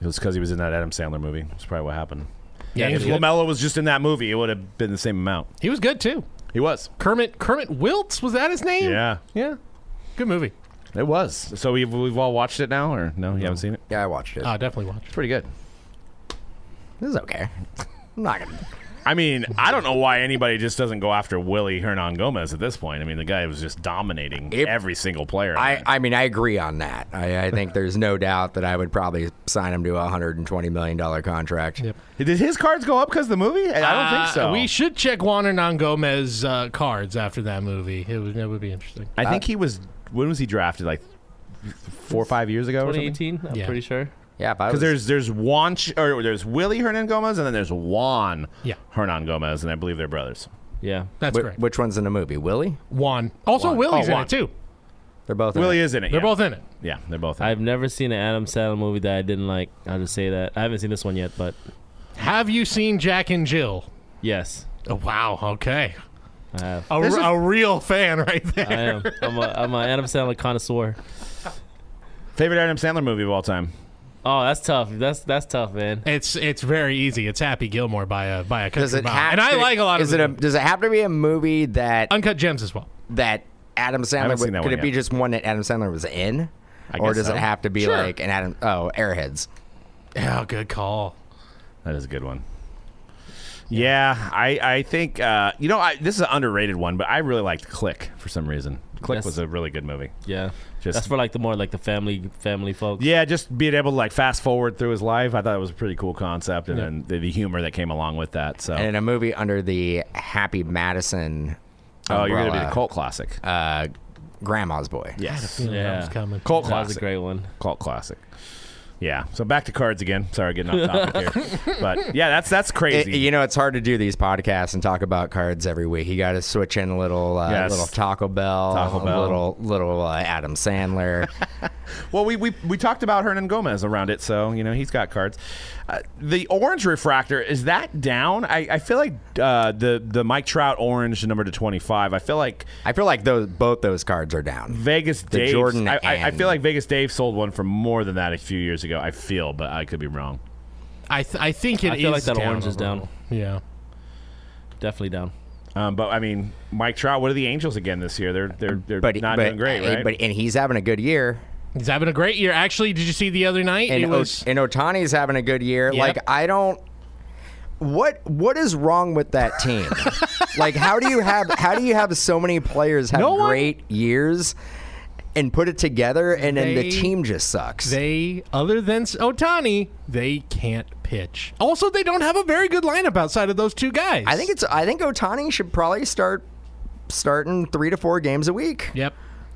It was because he was in that Adam Sandler movie. That's probably what happened. Yeah, he if was, good. LaMelo was just in that movie, it would have been the same amount. he was good, too. He was. Kermit Kermit Wiltz, was that his name? Yeah, Yeah. Good movie. It was. So we've we've all watched it now, or no? You haven't seen it? Yeah, I watched it. Oh, definitely watch. It's pretty good. this is okay. I'm not gonna. I mean, I don't know why anybody just doesn't go after Willie Hernangómez at this point. I mean, the guy was just dominating It- every single player. I, I mean, I agree on that. I, I think there's no doubt that I would probably sign him to a 120 million dollar contract. Yep. Did his cards go up because of the movie? I don't think Uh, so. We should check Juan Hernangómez uh, cards after that movie. It would, it would be interesting. I think he was. When was he drafted? Like four or five years ago, or something? 2018. I'm Yeah. pretty sure. Yeah, if Because was, there's there's Juan Ch- or there's Willie Hernangómez and then there's Juan Yeah. Hernangómez, and I believe they're brothers. Yeah. That's Wh- correct. which one's in the movie? Willie? Juan. Also, Juan. Willie's Oh, in Juan. it, too. They're both. in Willie it. is in it. They're yeah. both in it. Yeah, they're both. In it. I've never seen an Adam Sandler movie that I didn't like. I'll just say that. I haven't seen this one yet, but Have you seen Jack and Jill? yes, Oh, wow. Okay. I have. A, is- a real fan right there. I am. I'm a, I'm a Adam Sandler connoisseur. Favorite Adam Sandler movie of all time? Oh, that's tough. That's that's tough, man. It's it's very easy. It's Happy Gilmore by a by a Does country it mile. and I to- like a lot is of it a. Does it have to be a movie that Uncut Gems as well. that Adam Sandler? would- that could one it be just one that Adam Sandler was in, I or does so. it have to be Sure. like an Adam? Oh, Airheads. Yeah, good call. That is a good one. Yeah, I I think uh, you know I, this is an underrated one, but I really liked Click for some reason. Click That's- was a really good movie. Yeah, Just- that's for like the more like the family family folks. Yeah, just being able to like fast forward through his life, I thought it was a pretty cool concept, and then the, the humor that came along with that. So, And in a movie under the Happy Madison. oh, you're gonna be the cult classic. Uh, Grandma's Boy. yes, Yeah, that Yeah. coming. cult that was classic. a great one. Cult classic. Yeah. So back to cards again. Sorry, getting off topic here. But yeah, that's that's It- crazy. you know, it's hard to do these podcasts and talk about cards every week. You got to switch in a little, uh, Yes. little Taco Bell, Taco a Bell. little, little uh, Adam Sandler. Well, we, we we talked about Hernangómez around it, so you know he's got cards. Uh, the orange refractor is that down? I, I feel like uh, the the Mike Trout orange number to twenty five. I feel like I feel like those both those cards are down. Vegas The Dave. Jordan I, I, I feel like Vegas Dave sold one for more than that a few years ago. I feel, but I could be wrong. I th- I think it I feel like that down orange is down. little. Yeah. Definitely down. Um, but I mean, Mike Trout. What are the Angels again this year? They're they're they're But not but, doing great, right? But and he's having a good year. He's having a great year. Actually, did you see the other night? And it o- was and Ohtani's having a good year. Yep. Like I don't. What what is wrong with that team? like how do you have how do you have so many players have No one- great years and put it together and then the team just sucks? they other than Ohtani, they can't pitch. Also, they don't have a very good lineup outside of those two guys. I think it's I think Ohtani should probably start starting three to four games a week. Yep.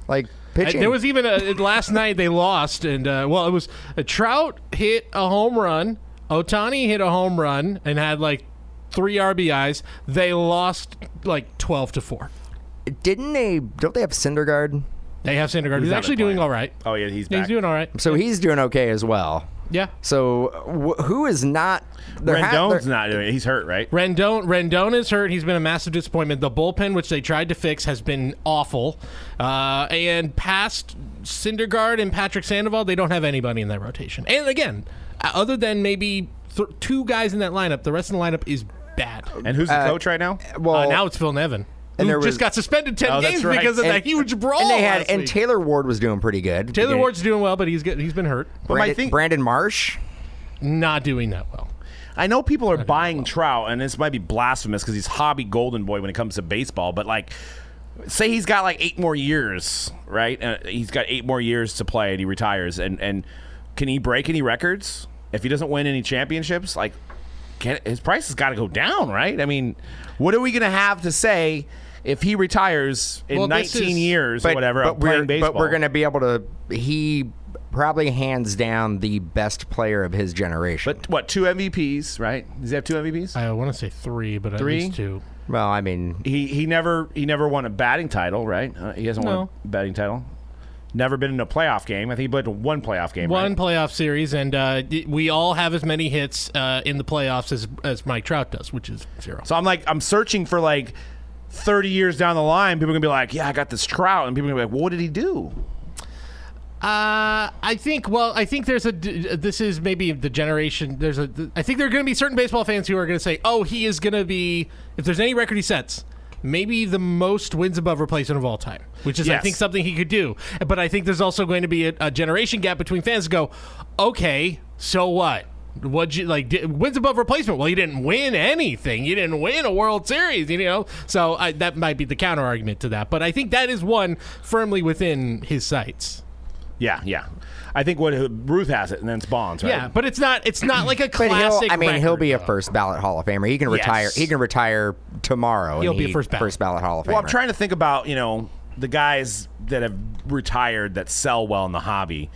Like Uh, pitching. There was even a last night they lost, and uh, well, it was a Trout hit a home run, Ohtani hit a home run, and had like three RBIs. They lost like twelve to four. Didn't they? Don't they have Syndergaard? They have Syndergaard. He's, not actually doing all right. oh yeah, he's back. He's doing all right. So he's doing okay as well. Yeah. So wh- who is not? there ha- Rendon's there- not doing it. He's hurt, right? Rendon Rendon is hurt. He's been a massive disappointment. The bullpen, which they tried to fix, has been awful. Uh, and past Syndergaard and Patrick Sandoval, they don't have anybody in that rotation. And again, uh, other than maybe th- two guys in that lineup, the rest of the lineup is bad. And who's the coach right now? Well, Uh, now it's Phil Nevin. And who there was- just got suspended ten Oh, games right. because of and- that huge brawl. and they had last and week. Taylor Ward was doing pretty good. Taylor Yeah. Ward's doing well, but he's get, he's been hurt. But my Brandon, thing, Brandon Marsh. Not doing that well. I know people are buying Trout, and this might be blasphemous because he's hobby golden boy when it comes to baseball. But like, say he's got like eight more years, right? Uh, he's got eight more years to play, and he retires. And and can he break any records if he doesn't win any championships? Like, can, his price has got to go down, right? I mean, what are we gonna have to say if he retires in Well, 19 is- years or whatever of playing we're, baseball? but we're going to be able to. He probably hands down the best player of his generation. But what? Two MVPs, right? Does he have two MVPs? I want to say three, but Three? at least two. well, I mean, He he never he never won a batting title, right? Uh, he hasn't won a batting title. Never been in a playoff game. I think he played one playoff game. One right? playoff series, and uh, we all have as many hits uh, in the playoffs as, as Mike Trout does, which is zero. So I'm like I'm searching for like 30 years down the line. People are gonna be like, yeah, I got this Trout, and people are gonna be like, well, what did he do? Uh, I think. Well, I think there's a. This is maybe the generation. There's a. I think there are going to be certain baseball fans who are going to say, "Oh, he is going to be. If there's any record he sets, maybe the most wins above replacement of all time, which is I think something he could do. But I think there's also going to be a, a generation gap between fans. Who go, okay, so what? What you like? Di- wins above replacement? Well, you didn't win anything. You didn't win a World Series. You know, so I, that might be the counter argument to that. But I think that is one firmly within his sights. Yeah, yeah. I think what Ruth has it, and then it's Bonds, right? Yeah, but it's not. It's not like a but he'll. classic. I mean, he'll record, be a first ballot Hall of Famer. He can Yes. retire. He can retire tomorrow. He'll and be a he- first ballot. first ballot Hall of Famer. Well, I'm trying to think about you know the guys that have retired that sell well in the hobby.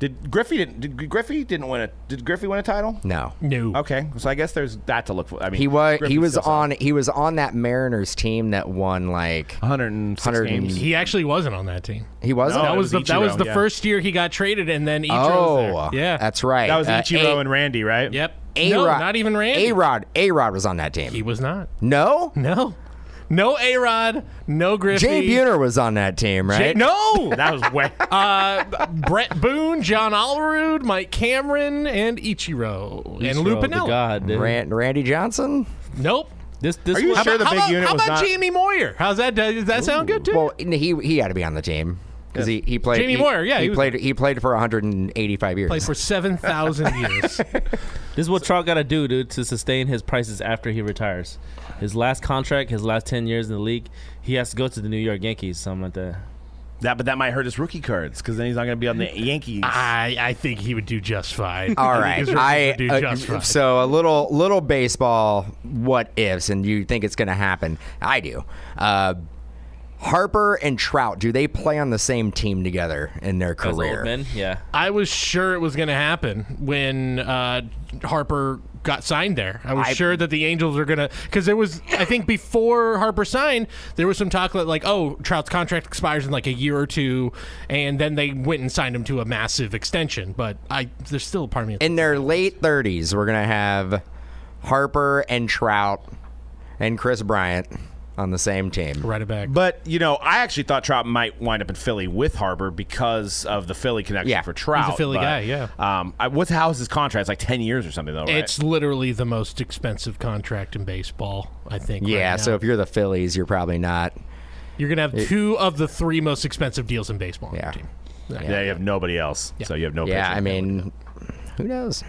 Did Griffey didn't did Griffey didn't win a did Griffey win a title? No. No. Okay, so I guess there's that to look for. I mean, He was Griffey he was still sells. on he was on that Mariners team that won like 106 100 games. He actually wasn't on that team. he wasn't. No, That was, was the, that was the yeah. first year he got traded, and then Ichiro oh, was there. Yeah, that's right. That was Uh, Ichiro A- and Randy, right? Yep. A no, Rod, not even Randy. A Rod, A Rod was on that team. He was not. no, No, no A Rod, no Griffey. Jay Buhner was on that team, Jay- right? no, That was way. uh, Bret Boone, John Olerud, Mike Cameron, and Ichiro, and Lou Ichiro, the Piniella. God, dude. Ran- Randy Johnson. Nope. This this Are you was, sure the how big about, unit how was about not? Jamie Moyer? How's that? Does that sound good too? Well, he he had to be on the team because he, he played. Jamie he, Moyer, yeah, he, he was- played. He played for 185 years. Played for seven thousand years. This is what Trout got to do, dude, to sustain his prices after he retires. His last contract, his last ten years in the league, he has to go to the New York Yankees, something like that. that, but that might hurt his rookie cards because then he's not going to be on the Yankees. I I think he would do just fine. All right, I think right, his rookie I would do uh, fine. so a little little baseball what ifs, and you think it's going to happen? I do. Uh, Harper and Trout, do they play on the same team together in their career? men, yeah. I was sure it was going to happen when uh, Harper got signed there. I was I- sure that the Angels are going to because there was I think before Harper signed there was some talk that like oh Trout's contract expires in like a year or two and then they went and signed him to a massive extension. But I there's still a part of me. In their late 30s, we're going to have Harper and Trout and Kris Bryant on the same team. right it back. But you know, I actually thought Trout might wind up in Philly with Harper because of the Philly connection Yeah. for Trout. He's a Philly but, guy, yeah. Um, I, what's how is his contract? It's like ten years or something, though. Right? It's literally the most expensive contract in baseball, I think. Yeah, right so if you're the Phillies, you're probably not. you're gonna have two of the three most expensive deals in baseball on Yeah. your team. yeah, you have nobody else, so you have no. Yeah, I mean, who knows?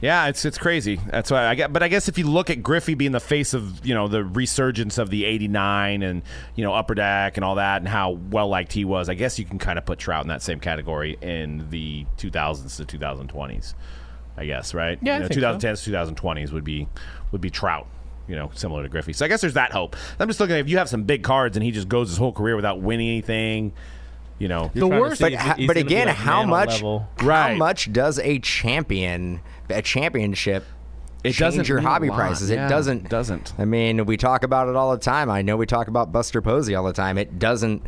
Yeah, it's it's crazy. That's why I get. But I guess if you look at Griffey being the face of you know the resurgence of the '89 and you know Upper Deck and all that, and how well liked he was, I guess you can kind of put Trout in that same category in the 2000s to 2020s. I guess right. Yeah, you know, think so. 2010s to 2020s would be would be Trout. You know, similar to Griffey. So I guess there's that hope. I'm just looking at if you have some big cards and he just goes his whole career without winning anything. You know, The Trying to worst- But if he's but again, like how much level. how Right. much does a champion a championship It change doesn't your hobby prices? Yeah, it doesn't. doesn't. I mean, we talk about it all the time. I know we talk about Buster Posey all the time. It doesn't.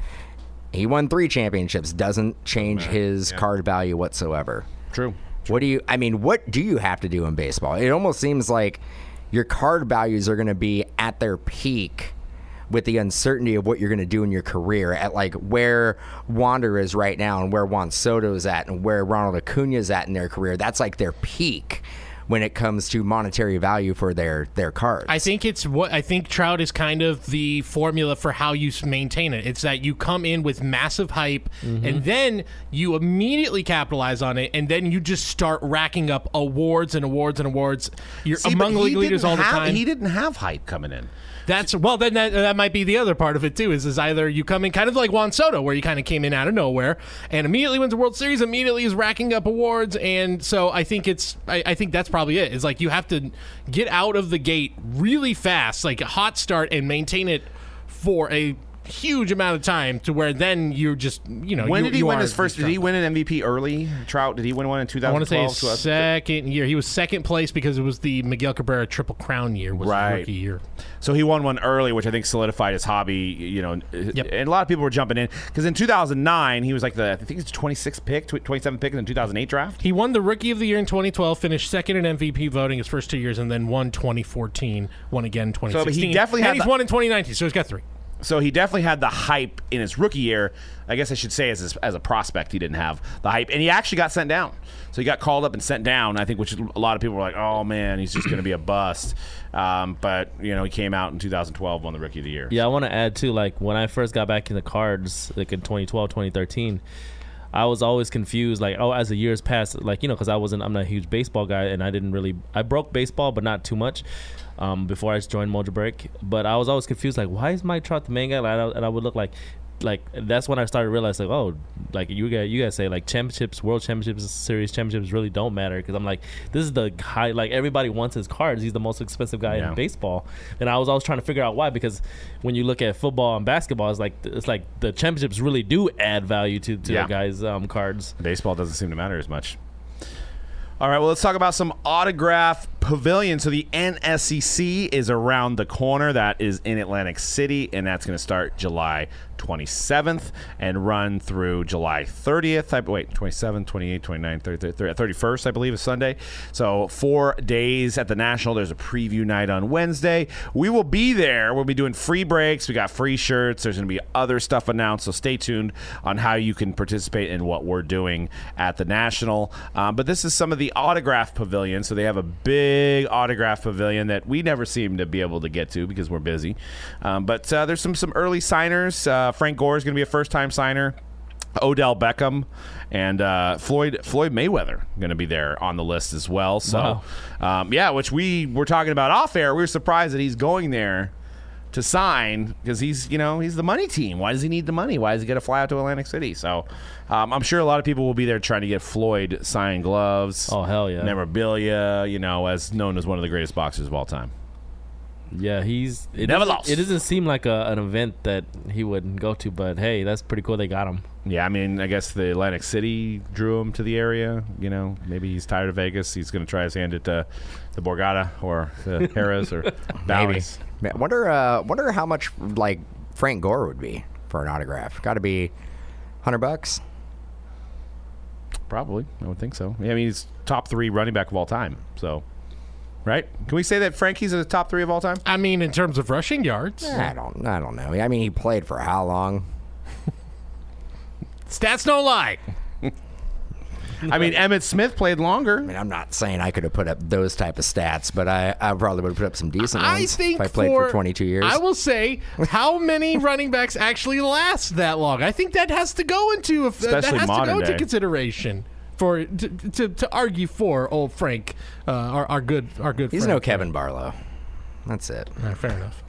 He won three championships. Doesn't change his card value whatsoever. true. What do you? I mean, what do you have to do in baseball? It almost seems like your card values are going to be at their peak with the uncertainty of what you're going to do in your career at like where Wander is right now and where Juan Soto is at and where Ronald Acuna is at in their career. That's like their peak when it comes to monetary value for their their cards. I think it's what I think Trout is kind of the formula for how you maintain it. It's that you come in with massive hype Mm-hmm. and then you immediately capitalize on it and then you just start racking up awards and awards and awards. You're See, among but league leaders didn't all the have- time. He didn't have hype coming in. That's well, then that, that might be the other part of it too. Is is either you come in kind of like Juan Soto, where you kind of came in out of nowhere and immediately wins the World Series, immediately is racking up awards, and so I think it's I, I think that's probably it. Is like you have to get out of the gate really fast, like a hot start, and maintain it for a huge amount of time to where then you're just you know When you, did he win his first? Did he win an MVP early? Trout? Did he win one in I want to say 2012? second year. He was second place because it was the Miguel Cabrera Triple Crown year was Right. rookie year. So he won one early, which I think solidified his hobby. You know, and a lot of people were jumping in because in 2009 he was like the I think it's 26th pick, tw- 27th pick in the 2008 draft. He won the Rookie of the Year in 2012, finished second in MVP voting his first two years, and then won 2014, won again in 2016. definitely and had he's the- won in 2019, so he's got three. So he definitely had the hype in his rookie year. I guess I should say as as a prospect he didn't have the hype, and he actually got sent down. So he got called up and sent down. I think, which a lot of people were like, "Oh man, he's just going to be a bust." Um, but you know, he came out in 2012, won the Rookie of the Year. Yeah, I want to add too. Like when I first got back in the cards, like in 2012, 2013, I was always confused. Like, oh, as the years passed, like you know, because I wasn't, I'm not a huge baseball guy, and I didn't really, I broke baseball, but not too much. Um, before I joined Mojo Break, but I was always confused. Like, why is Mike Trout the main guy? Like, I- and I would look like, like that's when I started realizing, like, oh, like you guys, you guys say like championships, world championships, series championships really don't matter because I'm like, this is the high. Like everybody wants his cards. He's the most expensive guy Yeah. in baseball, and I was always trying to figure out why because when you look at football and basketball, it's like it's like the championships really do add value to to Yeah. the guys' um, cards. Baseball doesn't seem to matter as much. All right, well, let's talk about some autograph pavilion. So the NSCC is around the corner. That is in Atlantic City, and that's going to start July 27th and run through July 30th. I, wait, 27, 28, 29, 30, 30, 31st, I believe, is Sunday. So four days at the National. There's a preview night on Wednesday. We will be there. We'll be doing free breaks. We got free shirts. There's going to be other stuff announced. So stay tuned on how you can participate in what we're doing at the National. Um, but this is some of the autograph pavilion. So they have a big autograph pavilion that we never seem to be able to get to because we're busy. Um, but uh, there's some some early signers. Uh, Frank Gore is going to be a first time signer. Odell Beckham and uh, Floyd Floyd Mayweather going to be there on the list as well. So, um, yeah, which we were talking about off air. We were surprised that he's going there to sign because he's you know he's the money team. Why does he need the money? Why does he got to fly out to Atlantic City? So, um, I'm sure a lot of people will be there trying to get Floyd signed gloves. Oh hell yeah! Memorabilia, you know, as known as one of the greatest boxers of all time. Yeah, he's it Never lost. It doesn't seem like a, an event that he wouldn't go to, but hey, that's pretty cool. They got him. Yeah, I mean, I guess the Atlantic City drew him to the area. You know, maybe he's tired of Vegas. He's going to try his hand at uh, the Borgata or the Harrah's or Maybe. Bowers. Man, wonder uh, wonder how much like Frank Gore would be for an autograph. Got to be hundred bucks. Probably, I would think so. Yeah, I mean, he's top three running back of all time. So, right? Can we say that Frankie's in the top three of all time? I mean, in terms of rushing yards, I don't I don't know. I mean, he played for how long? stats don't lie. I mean, Emmitt Smith played longer. I mean, I'm not saying I could have put up those type of stats, but I, I probably would have put up some decent I ones think if I played for, for 22 years. I will say how many running backs actually last that long. I think that has to go into if, that Especially has to modern go into day. consideration for to, to, to argue for old Frank, uh, our, our good our good. He's friend. no Kevin Barlow. That's it. All right, fair enough.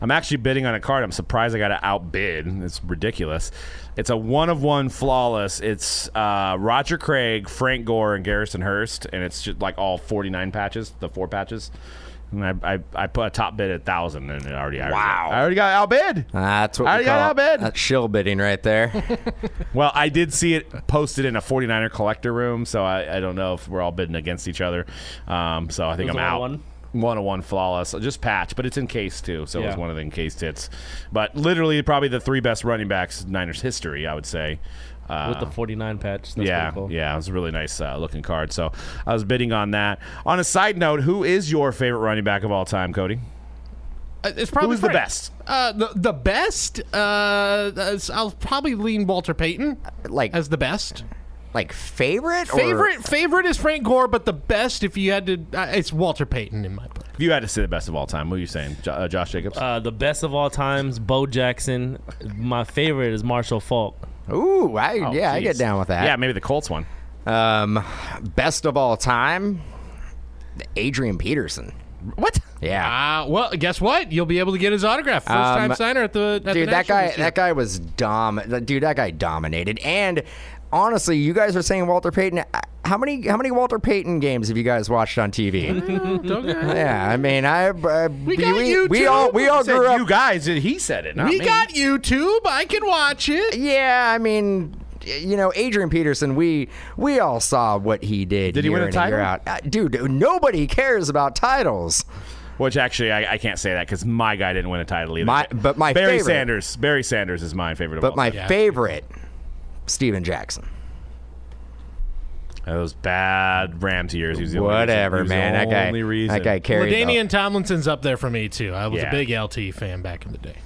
I'm actually bidding on a card. I'm surprised I got to outbid. It's ridiculous. It's a one of one flawless. It's uh, Roger Craig, Frank Gore, and Garrison Hearst, and it's just like all 49 patches, the four patches. And I, I, I put a top bid at thousand, and it already Wow. I already got outbid. That's what I we got call outbid. That's shill bidding right there. Well, I did see it posted in a 49er collector room, so I, I don't know if we're all bidding against each other. Um, so I think I'm out. One on one flawless, just patch, but it's encased too, so it was one of the encased hits. But literally, probably the three best running backs in Niners history, I would say. Uh, with the 49 patch. That's yeah, cool. yeah, it was a really nice uh, looking card. So I was bidding on that. On a side note, who is your favorite running back of all time, Cody? Uh, it's probably Who's the best? Uh, the the best. Uh, I'll probably lean Walter Payton like as the best. Like favorite or- Favorite favorite is Frank Gore, but the best, if you had to, uh, it's Walter Payton in my book. If you had to say the best of all time, who are you saying? Jo- uh, Josh Jacobs? Uh, the best of all times, Bo Jackson. My favorite is Marshall Faulk. Ooh, I, Oh, yeah, I get geez. down with that. Yeah, maybe the Colts one. Um, best of all time, Adrian Peterson. What? Yeah. Uh, well, guess what? You'll be able to get his autograph. First time Um, signer at the at the dude, that National guy, this year. that guy was dom. Dude, that guy dominated. And honestly, you guys are saying Walter Payton. How many, how many Walter Payton games have you guys watched on TV? Okay. yeah, I mean, I, uh, we, got we, we all, we all Said grew up. you guys. He said it. Not We me. got YouTube. I can watch it. Yeah, I mean, you know, Adrian Peterson. We we all saw what he did. Did he win a title? Out. Uh, dude, nobody cares about titles. Which actually, I, I can't say that because my guy didn't win a title either. My- but my Barry favorite- Sanders. Barry Sanders is my favorite. Of But all my time. Yeah. favorite, Steven Jackson. those bad Rams years. He was the only Whatever, reason. He was man. the That guy, only reason. that guy carried. the- LaDainian Tomlinson's up there for me too. I was Yeah. a big LT fan back in the day.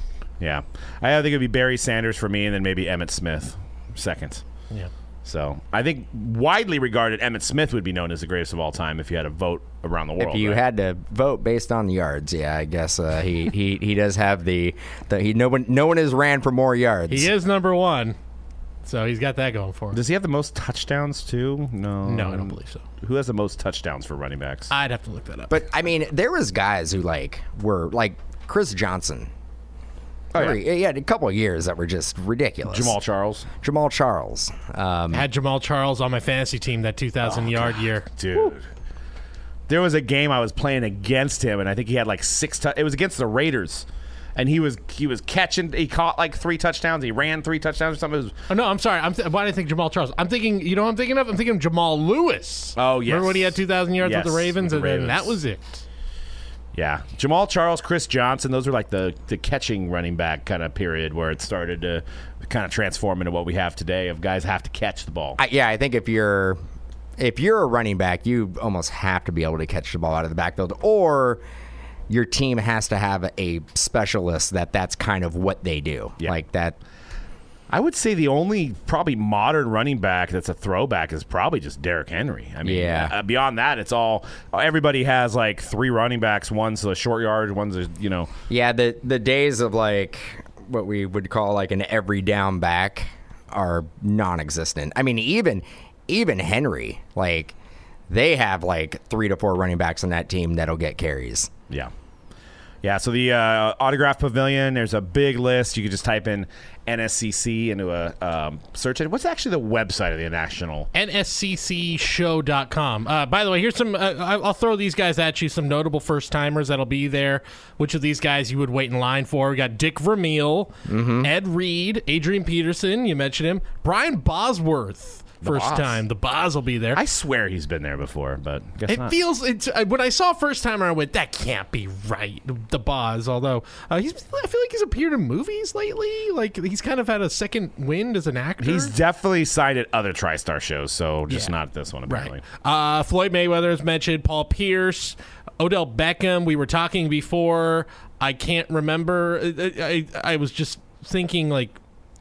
Yeah, I think it'd be Barry Sanders for me, and then maybe Emmitt Smith second. Yeah. So I think widely regarded, Emmitt Smith would be known as the greatest of all time if you had a vote around the world. If you right? had to vote based on yards, yeah, I guess uh, he, he he does have the, the he no one no one has ran for more yards. He is number one, so he's got that going for him. Does he have the most touchdowns too? No, No, I don't believe so. Who has the most touchdowns for running backs? I'd have to look that up. But I mean, there was guys who like were like Chris Johnson. Oh, yeah. Every- he had a couple of years that were just ridiculous. Jamaal Charles, Jamaal Charles. Um, had Jamaal Charles on my fantasy team that 2,000 yard year. dude. There was a game I was playing against him, and I think he had like six. tou- it was against the Raiders, and he was he was catching. He caught like three touchdowns. He ran three touchdowns or something. It was, Oh no, I'm sorry. I'm th- why did I think Jamaal Charles? I'm thinking. You know, what I'm thinking of. I'm thinking of Jamal Lewis. Oh, yes. Remember when he had 2,000 yards Yes, with the Ravens, with the and then that was it. Yeah, Jamaal Charles, Chris Johnson, those were like the the catching running back kind of period where it started to kind of transform into what we have today of guys have to catch the ball. I, yeah, I think if you're if you're a running back, you almost have to be able to catch the ball out of the backfield, or your team has to have a specialist that that's kind of what they do. Yeah. Like that. I would say the only probably modern running back that's a throwback is probably just Derrick Henry. I mean, Yeah. uh, beyond that, it's all everybody has like three running backs. One's a short yard, one's a you know. Yeah, the the days of like what we would call like an every down back are non-existent. I mean, even even Henry, like they have like three to four running backs on that team that'll get carries. Yeah. Yeah, so the uh, autograph pavilion, there's a big list. You can just type in NSCC into a um, search engine. What's actually the website of the national? nsccshow.com. Uh, by the way, here's some. Uh, I- I'll throw these guys at you. Some notable first timers that'll be there. Which of these guys you would wait in line for? We got Dick Vermeil, Ed Reed, Adrian Peterson. You mentioned him. Brian Bosworth. First Boz. time. The boss will be there. I swear he's been there before, but guess it not. feels it's uh, when I saw first timer, I went, "That can't be right." The boss, although uh, he's, I feel like he's appeared in movies lately. Like he's kind of had a second wind as an actor. He's definitely signed at other TriStar shows, so just Yeah. not this one apparently. Right. Uh, Floyd Mayweather is mentioned. Paul Pierce, Odell Beckham. We were talking before. I can't remember. I, I, I was just thinking like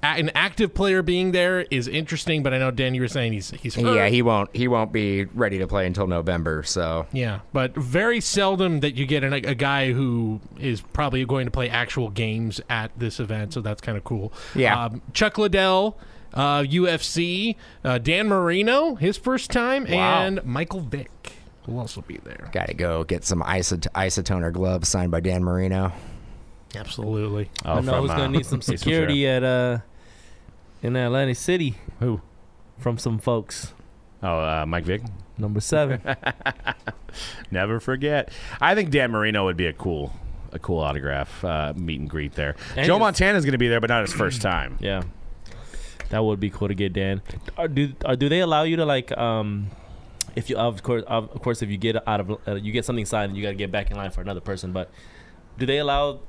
an active player being there is interesting, but I know Dan, you were saying he's he's hurt. Yeah, he won't. He won't be ready to play until November. So Yeah, but very seldom that you get an, a guy who is probably going to play actual games at this event, so that's kind of cool. Yeah. Um, Chuck Liddell, uh, UFC, uh, Dan Marino, his first time, Wow. and Michael Vick will also be there. got to go get some isot- isotoner gloves signed by Dan Marino. Absolutely. Oh, I know from, who's uh, gonna need some security at uh in Atlantic City Who? from some folks. Oh, uh, Mike Vick. Number seven. Never forget. I think Dan Marino would be a cool, a cool autograph uh, meet and greet there. And Joe Montana's going to be there, but not his first time. yeah, that would be cool to get Dan. Are, do are, do they allow you to like um if you of course of course if you get out of uh, you get something signed you got to get back in line for another person, but do they allow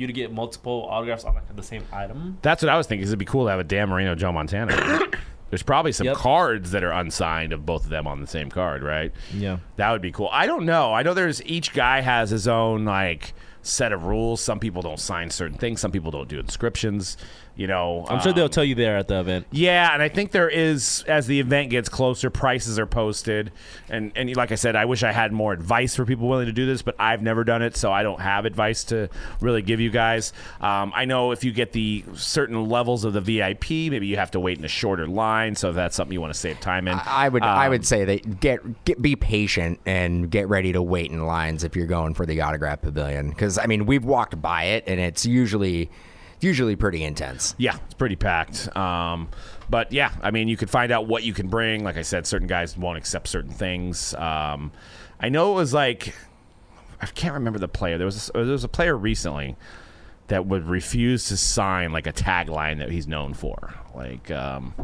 you to get multiple autographs on like the same item? That's what I was thinking. 'cause It'd be cool to have a Dan Marino, Joe Montana. There's probably some Yep. cards that are unsigned of both of them on the same card, right? Yeah. That would be cool. I don't know. I know there's each guy has his own like set of rules. Some people don't sign certain things. Some people don't do inscriptions. You know, I'm sure um, they'll tell you there at the event. Yeah, and I think there is as the event gets closer, prices are posted, and and like I said, I wish I had more advice for people willing to do this, but I've never done it, so I don't have advice to really give you guys. Um, I know if you get the certain levels of the VIP, maybe you have to wait in a shorter line, so if that's something you want to save time in. I would I Um, would say that get get be patient and get ready to wait in lines if you're going for the autograph pavilion because I mean we've walked by it and it's usually usually pretty intense. Yeah, it's pretty packed. Um, but yeah, I mean, you could find out what you can bring. Like I said, certain guys won't accept certain things. Um, I know it was like I can't remember the player. There was a, there was a player recently that would refuse to sign like a tagline that he's known for. Like, um,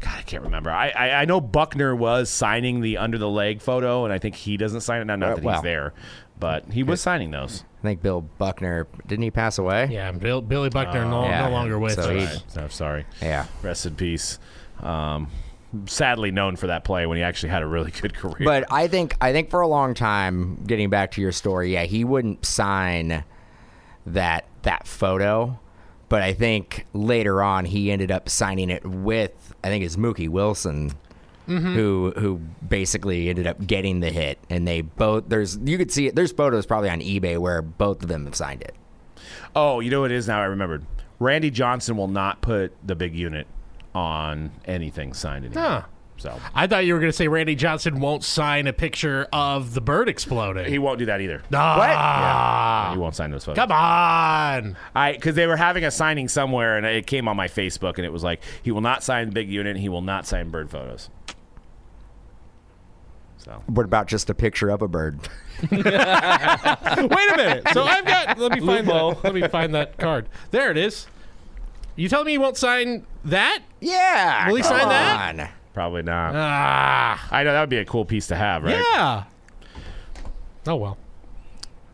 God, I can't remember. I, I I know Buckner was signing the under the leg photo, and I think he doesn't sign it now. Not Uh, that he's there, but he was signing those. I think Bill Buckner didn't he pass away? Yeah, Bill, Billy Buckner no, yeah. no longer with So us. he- Right. So sorry. Yeah. Rest in peace. Um, sadly known for that play when he actually had a really good career. But I think I think for a long time, getting back to your story, yeah, he wouldn't sign that that photo. But I think later on he ended up signing it with I think it's Mookie Wilson, who who basically ended up getting the hit, and they both there's you could see it. There's photos probably on eBay where both of them have signed it. oh, you know what it is now? I remembered. Randy Johnson will not put the big unit on anything signed anymore. Huh. So I thought you were going to say Randy Johnson won't sign a picture of the bird exploding. he won't do that either. ah, He won't sign those photos. come on. I because they were having a signing somewhere, and it came on my Facebook, and it was like he will not sign the big unit. He will not sign bird photos. So What about just a picture of a bird? Wait a minute. So I've got. Let me find. Lupo. That, let me find that card. There it is. You telling me he won't sign that? Yeah, Will he sign come that? on. probably not. Ah, I know that would be a cool piece to have, right? yeah. Oh well.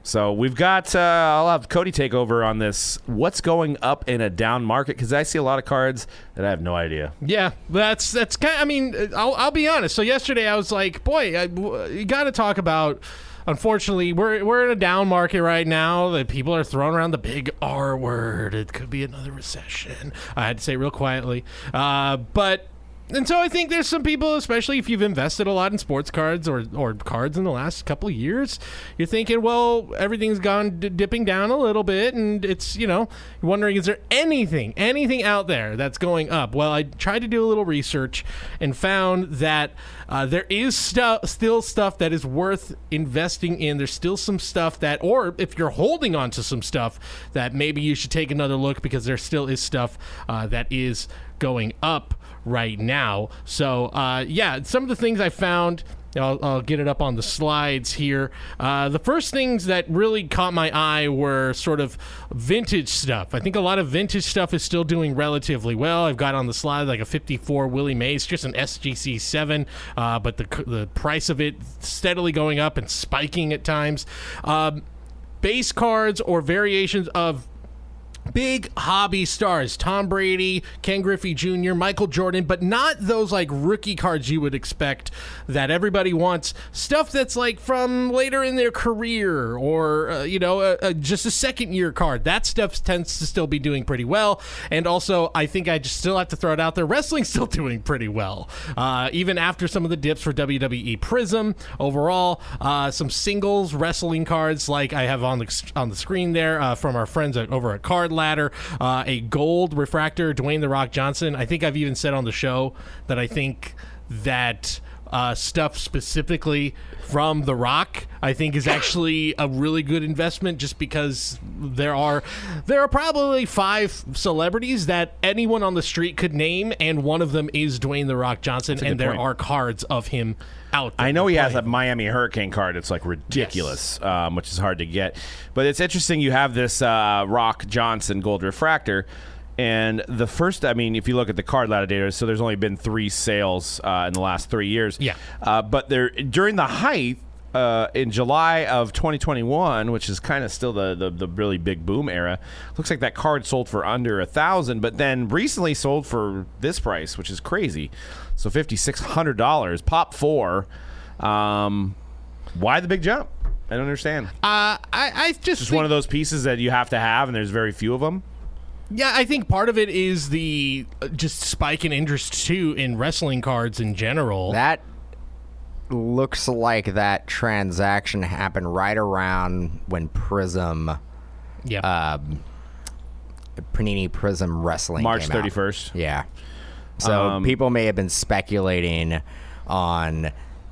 So we've got. Uh, I'll have Cody take over on this. What's going up in a down market? Because I see a lot of cards that I have no idea. Yeah, that's that's kind. I mean, I'll I'll be honest. So yesterday I was like, boy, I, you got to talk about. Unfortunately, we're we're in a down market right now. That people are throwing around the big R word. It could be another recession. I had to say real quietly, uh, but and so I think there's some people, especially if you've invested a lot in sports cards or, or cards in the last couple of years, you're thinking, well, everything's gone d- dipping down a little bit, and it's you know, wondering, is there anything, anything out there that's going up? Well, I tried to do a little research and found that uh, there is still stuff that is worth investing in. There's still some stuff that, or if you're holding on to some stuff, that maybe you should take another look because there still is stuff uh, that is going up right now. So, uh, yeah, some of the things I found. I'll, I'll get it up on the slides here. Uh, the first things that really caught my eye were sort of vintage stuff. I think a lot of vintage stuff is still doing relatively well. I've got on the slide like a 54 Willie Mays, just an SGC 7, uh, but the, the price of it steadily going up and spiking at times. Um, base cards or variations of big hobby stars Tom Brady, Ken Griffey Jr., Michael Jordan, but not those like rookie cards you would expect that everybody wants. Stuff that's like from later in their career or, uh, you know, uh, uh, just a second year card. That stuff tends to still be doing pretty well. And also, I think I just still have to throw it out there. Wrestling's still doing pretty well. Uh, even after some of the dips for WWE Prizm overall, uh, some singles wrestling cards like I have on the, on the screen there uh, from our friends at, over at Card Ladder, uh, a gold refractor, Dwayne the Rock Johnson. I think I've even said on the show that I think that uh, stuff specifically from The Rock, I think is actually a really good investment just because there are there are probably five celebrities that anyone on the street could name, and one of them is Dwayne The Rock Johnson, and there point. are cards of him out there. I know he has a. Miami Hurricane card. It's like ridiculous, um, which is hard to get. But it's interesting. You have this uh, Rock Johnson Gold Refractor, and the first. I mean, if you look at the card ladder data, so there's only been three sales uh, in the last three years. Yeah. Uh, but there during the height. Uh, in July of 2021, which is kind of still the, the the really big boom era, looks like that card sold for under a thousand, but then recently sold for this price, which is crazy. So fifty six hundred dollars, pop four. Um, why the big jump? I don't understand. Uh, I, I just Just one of those pieces that you have to have, and there's very few of them. Yeah, I think part of it is the uh, just spike in interest too in wrestling cards in general. That looks like that transaction happened right around when Prizm, yeah. um, Panini Prizm Wrestling, March thirty first. Yeah. So Um, people may have been speculating on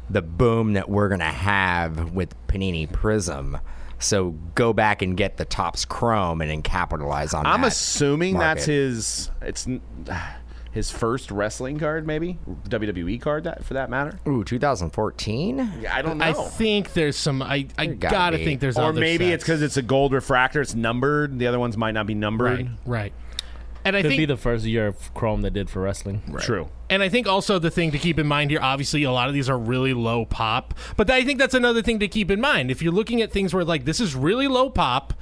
the boom that we're going to have with Panini Prizm. So go back and get the Topps Chrome and then capitalize on I'm that. assuming that's his. It's his first wrestling card, maybe WWE card that for that matter. Ooh, 2014? Yeah, I don't know. I think there's some. I, I There gotta gotta think there's or other maybe it's because it's a gold refractor. It's numbered. The other ones might not be numbered. right, right. And I Could think be the first year of Chrome they did for wrestling. Right. True. And I think also the thing to keep in mind here, obviously, a lot of these are really low pop. But I think that's another thing to keep in mind. If you're looking at things where, like, this is really low pop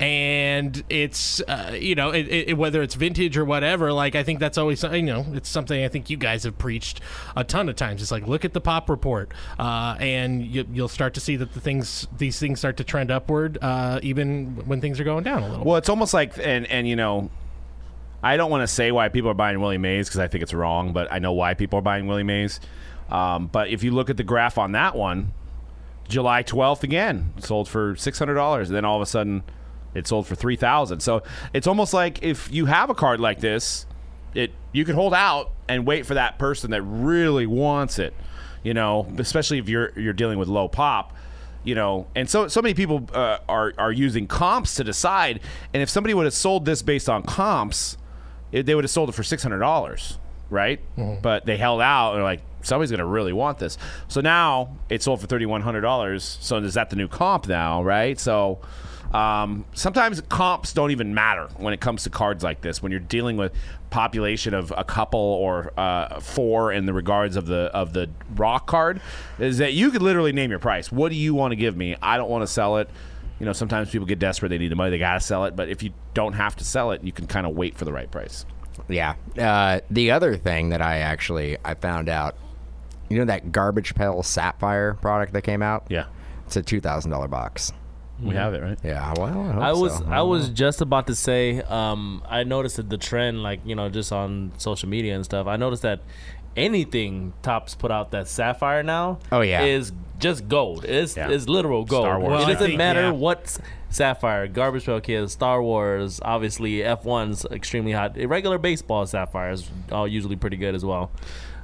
and it's, uh, you know, it, it, whether it's vintage or whatever, like, I think that's always, you know, it's something I think you guys have preached a ton of times. It's like, look at the pop report uh, and you, you'll start to see that the things, these things start to trend upward uh, even when things are going down a little Well, it's almost like, and and you know, I don't want to say why people are buying Willie Mays because I think it's wrong, but I know why people are buying Willie Mays. Um, but if you look at the graph on that one, July 12th again sold for six hundred dollars, and then all of a sudden it sold for three thousand. So it's almost like if you have a card like this, it you could hold out and wait for that person that really wants it. You know, especially if you're you're dealing with low pop. You know, and so so many people uh, are are using comps to decide. And if somebody would have sold this based on comps, it, they would have sold it for six hundred dollars, right? But they held out. and They're like, somebody's going to really want this. So now it sold for thirty one hundred dollars. So is that the new comp now, right? So um, sometimes comps don't even matter when it comes to cards like this. When you're dealing with population of a couple or uh, four in the regards of the of the rock card, is that you could literally name your price. What do you want to give me? I don't want to sell it. You know, sometimes people get desperate; they need the money, they gotta sell it. But if you don't have to sell it, you can kind of wait for the right price. Yeah. Uh, the other thing that I actually I found out, you know that garbage pail sapphire product that came out? Yeah, It's a two thousand dollar box. we have it right. Yeah. Well, I, hope I was so. I was just about to say um, I noticed that the trend like you know just on social media and stuff I noticed that anything Topps put out that sapphire now. Oh, yeah. is just gold. It's Yeah. it's literal gold. Star Wars, it Well, I doesn't think, matter yeah. what sapphire. Garbage Pail Kids, Star Wars, obviously F1's extremely hot. Regular baseball sapphire is all usually pretty good as well.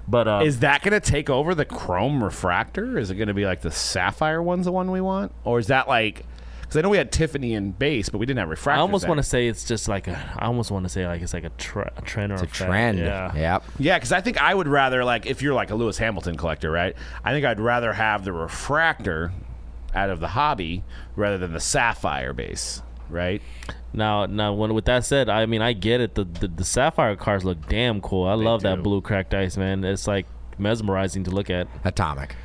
But uh, Is that going to take over the chrome refractor? Is it going to be like the sapphire one's the one we want, or is that like? Because I know we had Tiffany in base, but we didn't have refractor. I almost want to say it's just like a. I almost want to say like it's like a, tre- a trend or a, It's a trend. Yeah. Yep. Yeah, because I think I would rather like if you're like a Lewis Hamilton collector, right? I think I'd rather have the refractor out of the hobby rather than the sapphire base, right? Now, now, when with that said, I mean I get it. The the, the sapphire cars look damn cool. I love do. that blue cracked ice, man. It's like mesmerizing to look at. Atomic.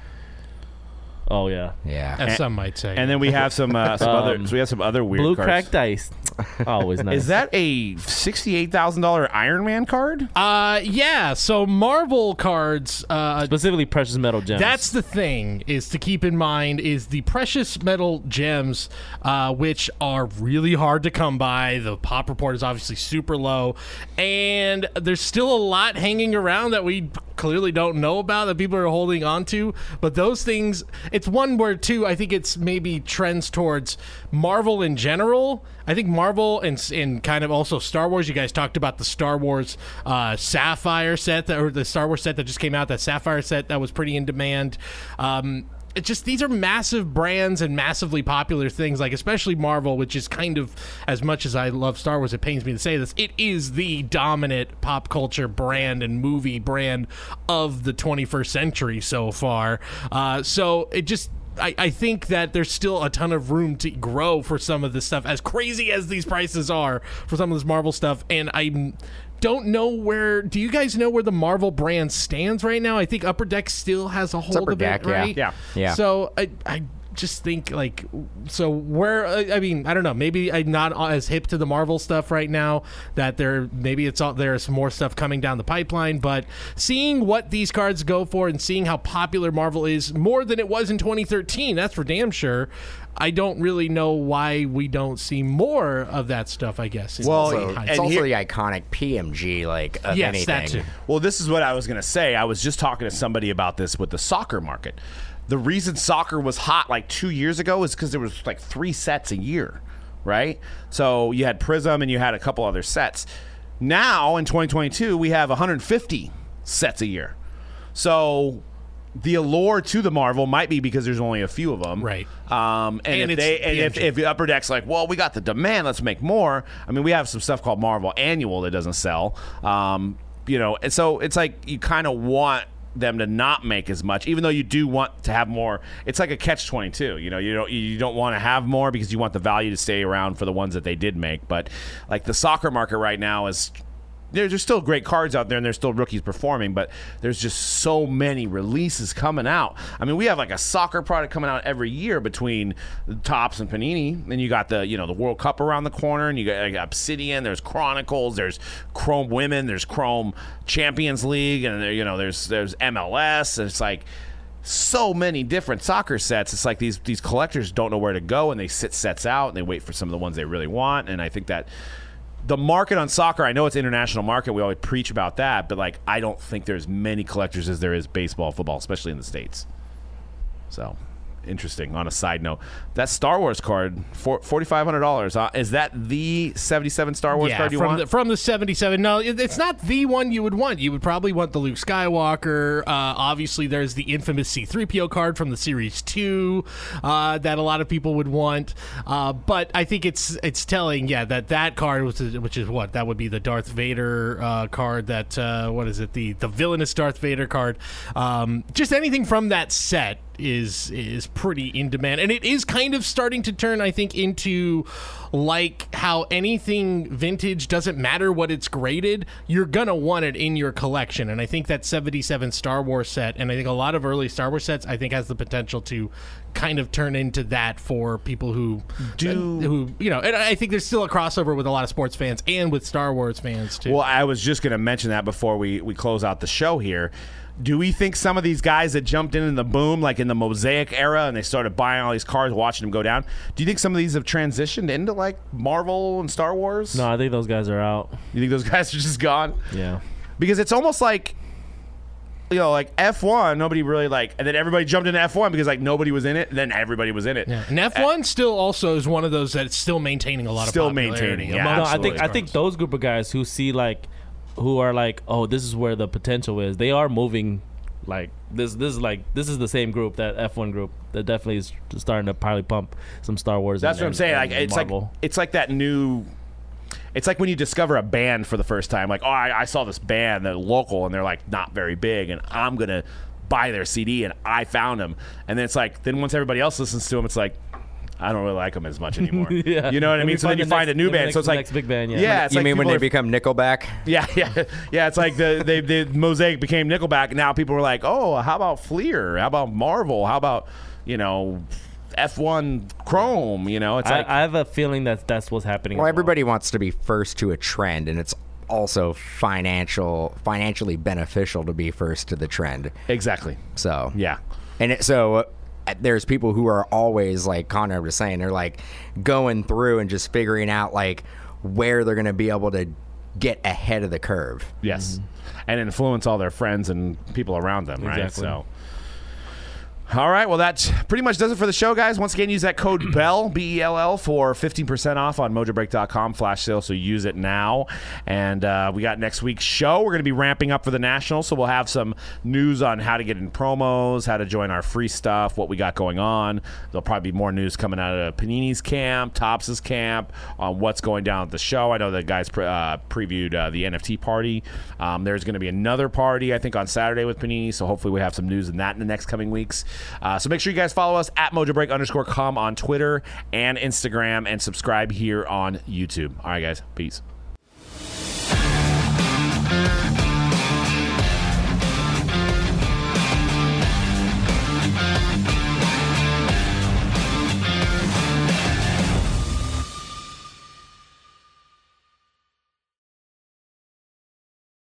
Oh yeah, Yeah. as some might say. And then we have some uh, some other. Um, So we have some other weird blue cards. cracked dice. Always nice. Is that a sixty-eight thousand dollar Iron Man card? uh, yeah. So Marvel cards. Uh, specifically precious metal gems? That's the thing is to keep in mind is the precious metal gems, uh, which are really hard to come by. The pop report is obviously super low, and there's still a lot hanging around that we clearly don't know about that people are holding on to. But those things, it's one where too. I think it's maybe trends towards Marvel in general. I think Marvel and and kind of also Star Wars. You guys talked about the Star Wars uh, Sapphire set that, or the Star Wars set that just came out. That Sapphire set that was pretty in demand. Um, it just these are massive brands and massively popular things. Like especially Marvel, which is kind of as much as I love Star Wars, it pains me to say this. It is the dominant pop culture brand and movie brand of the 21st century so far. Uh, so it just I, I think that there's still a ton of room to grow for some of this stuff, as crazy as these prices are for some of this Marvel stuff. And I don't know where. Do you guys know where the Marvel brand stands right now? I think Upper Deck still has a hold of Deck, it, right? Yeah. Yeah. So I, I just think like, so where? I I mean, I don't know. Maybe I'm not as hip to the Marvel stuff right now. That there, maybe it's all there's more stuff coming down the pipeline. But seeing what these cards go for and seeing how popular Marvel is more than it was in 2013, that's for damn sure. I don't really know why we don't see more of that stuff. I guess. in Well, hindsight. and It's also here- the iconic PMG, like of yes, anything. that too. Well, this is what I was going to say. I was just talking to somebody about this with the soccer market. The reason soccer was hot like two years ago is because there was like three sets a year, right? So you had Prizm and you had a couple other sets. Now in 2022, we have 150 sets a year. So the allure to the Marvel might be because there's only a few of them, Right. Um, and, And if they and if, if upper deck's like, well, we got the demand, let's make more. I mean, we have some stuff called Marvel Annual that doesn't sell. Um, you know, and so it's like you kind of want them to not make as much, even though you do want to have more. It's like a catch twenty two. You know, you don't you don't want to have more because you want the value to stay around for the ones that they did make. But like the soccer market right now is there's, still great cards out there and there's still rookies performing, but there's just so many releases coming out. I mean, we have like a soccer product coming out every year between Topps and Panini. Then you got the you know the World Cup around the corner, and you got like, Obsidian. There's Chronicles. There's Chrome Women. There's Chrome Champions League, and there, you know there's there's MLS. And it's like so many different soccer sets. It's like these these collectors don't know where to go, and they sit sets out and they wait for some of the ones they really want. And I think that the market on soccer, I know it's international market. We always preach about that, but like I don't think there's many collectors as there is baseball, football, especially in the states. So interesting. On a side note, that Star Wars card, forty five hundred dollars. Uh, is that the seventy seven Star Wars yeah, card you from want? the from the '77. No, it- it's not the one you would want. You would probably want the Luke Skywalker. Uh, obviously, there's the infamous C-3PO card from the Series Two uh, that a lot of people would want. Uh, but I think it's it's telling, yeah, that that card, which is, which is what that would be the Darth Vader uh, card. That uh, what is it? The the villainous Darth Vader card. Um, just anything from that set is is pretty in demand. And it is kind of starting to turn i think into like how anything vintage doesn't matter what it's graded you're gonna want it in your collection. And i think that 77 star wars set and i think a lot of early star wars sets i think has the potential to kind of turn into that for people who Do- who you know and i think there's still a crossover with a lot of sports fans and with star wars fans too. Well, I was just going to mention that before we, we close out the show here. Do we think some of these guys that jumped in in the boom, like in the Mosaic era, and they started buying all these cars, watching them go down? Do you think some of these have transitioned into like Marvel and Star Wars? No, I think those guys are out. You think those guys are just gone? Yeah. Because it's almost like you know, like F1, nobody really like, and then everybody jumped into F1 because like nobody was in it, and then everybody was in it. Yeah. And uh, F1 still also is one of those that's still maintaining a lot Still of popularity Still maintaining, yeah. amongst No, I think I think those group of guys who see like who are like, oh, this is where the potential is. They are moving like this. This is like this is the same group that F1 group that definitely is starting to probably pump some Star Wars. That's and- what I'm saying. and- Like and it's like it's like that new. It's like when you discover a band for the first time. Like, oh, I, I saw this band, they're local, and they're like not very big, and I'm gonna buy their CD, and I found them. And then it's like, then once everybody else listens to them, it's like. I don't really like them as much anymore. Yeah. You know what I mean? So then you the find next- a new band. next- So it's like next big band, yeah. Yeah, it's you like mean when they are- become Nickelback? Yeah, yeah, yeah. It's like the they, the Mosaic became Nickelback. and Now people are like, oh, how about Fleer? How about Marvel? How about you know, F1 Chrome? You know, it's I, like I have a feeling that that's what's happening. Well, as everybody wants to be first to a trend, and it's also financial, financially beneficial to be first to the trend. exactly. So Yeah, and it, so uh, there's people who are always like Connor was saying, they're like going through and just figuring out like where they're going to be able to get ahead of the curve. yes, and influence all their friends and people around them. Right. Exactly. So. All right, well, that pretty much does it for the show, guys. Once again, use that code BELL, B E L L, for 15% off on mojobreak.com flash sale, so use it now. And uh, we got next week's show. We're going to be ramping up for the National, so we'll have some news on how to get in promos, how to join our free stuff, what we got going on. There'll probably be more news coming out of Panini's camp, Topps's camp, on what's going down at the show. I know the guys pre- uh, previewed uh, the NFT party. Um, there's going to be another party, I think, on Saturday with Panini, so hopefully we have some news in that in the next coming weeks. Uh, so make sure you guys follow us at mojobreak underscore com on Twitter and Instagram and subscribe here on YouTube. All right, guys. Peace.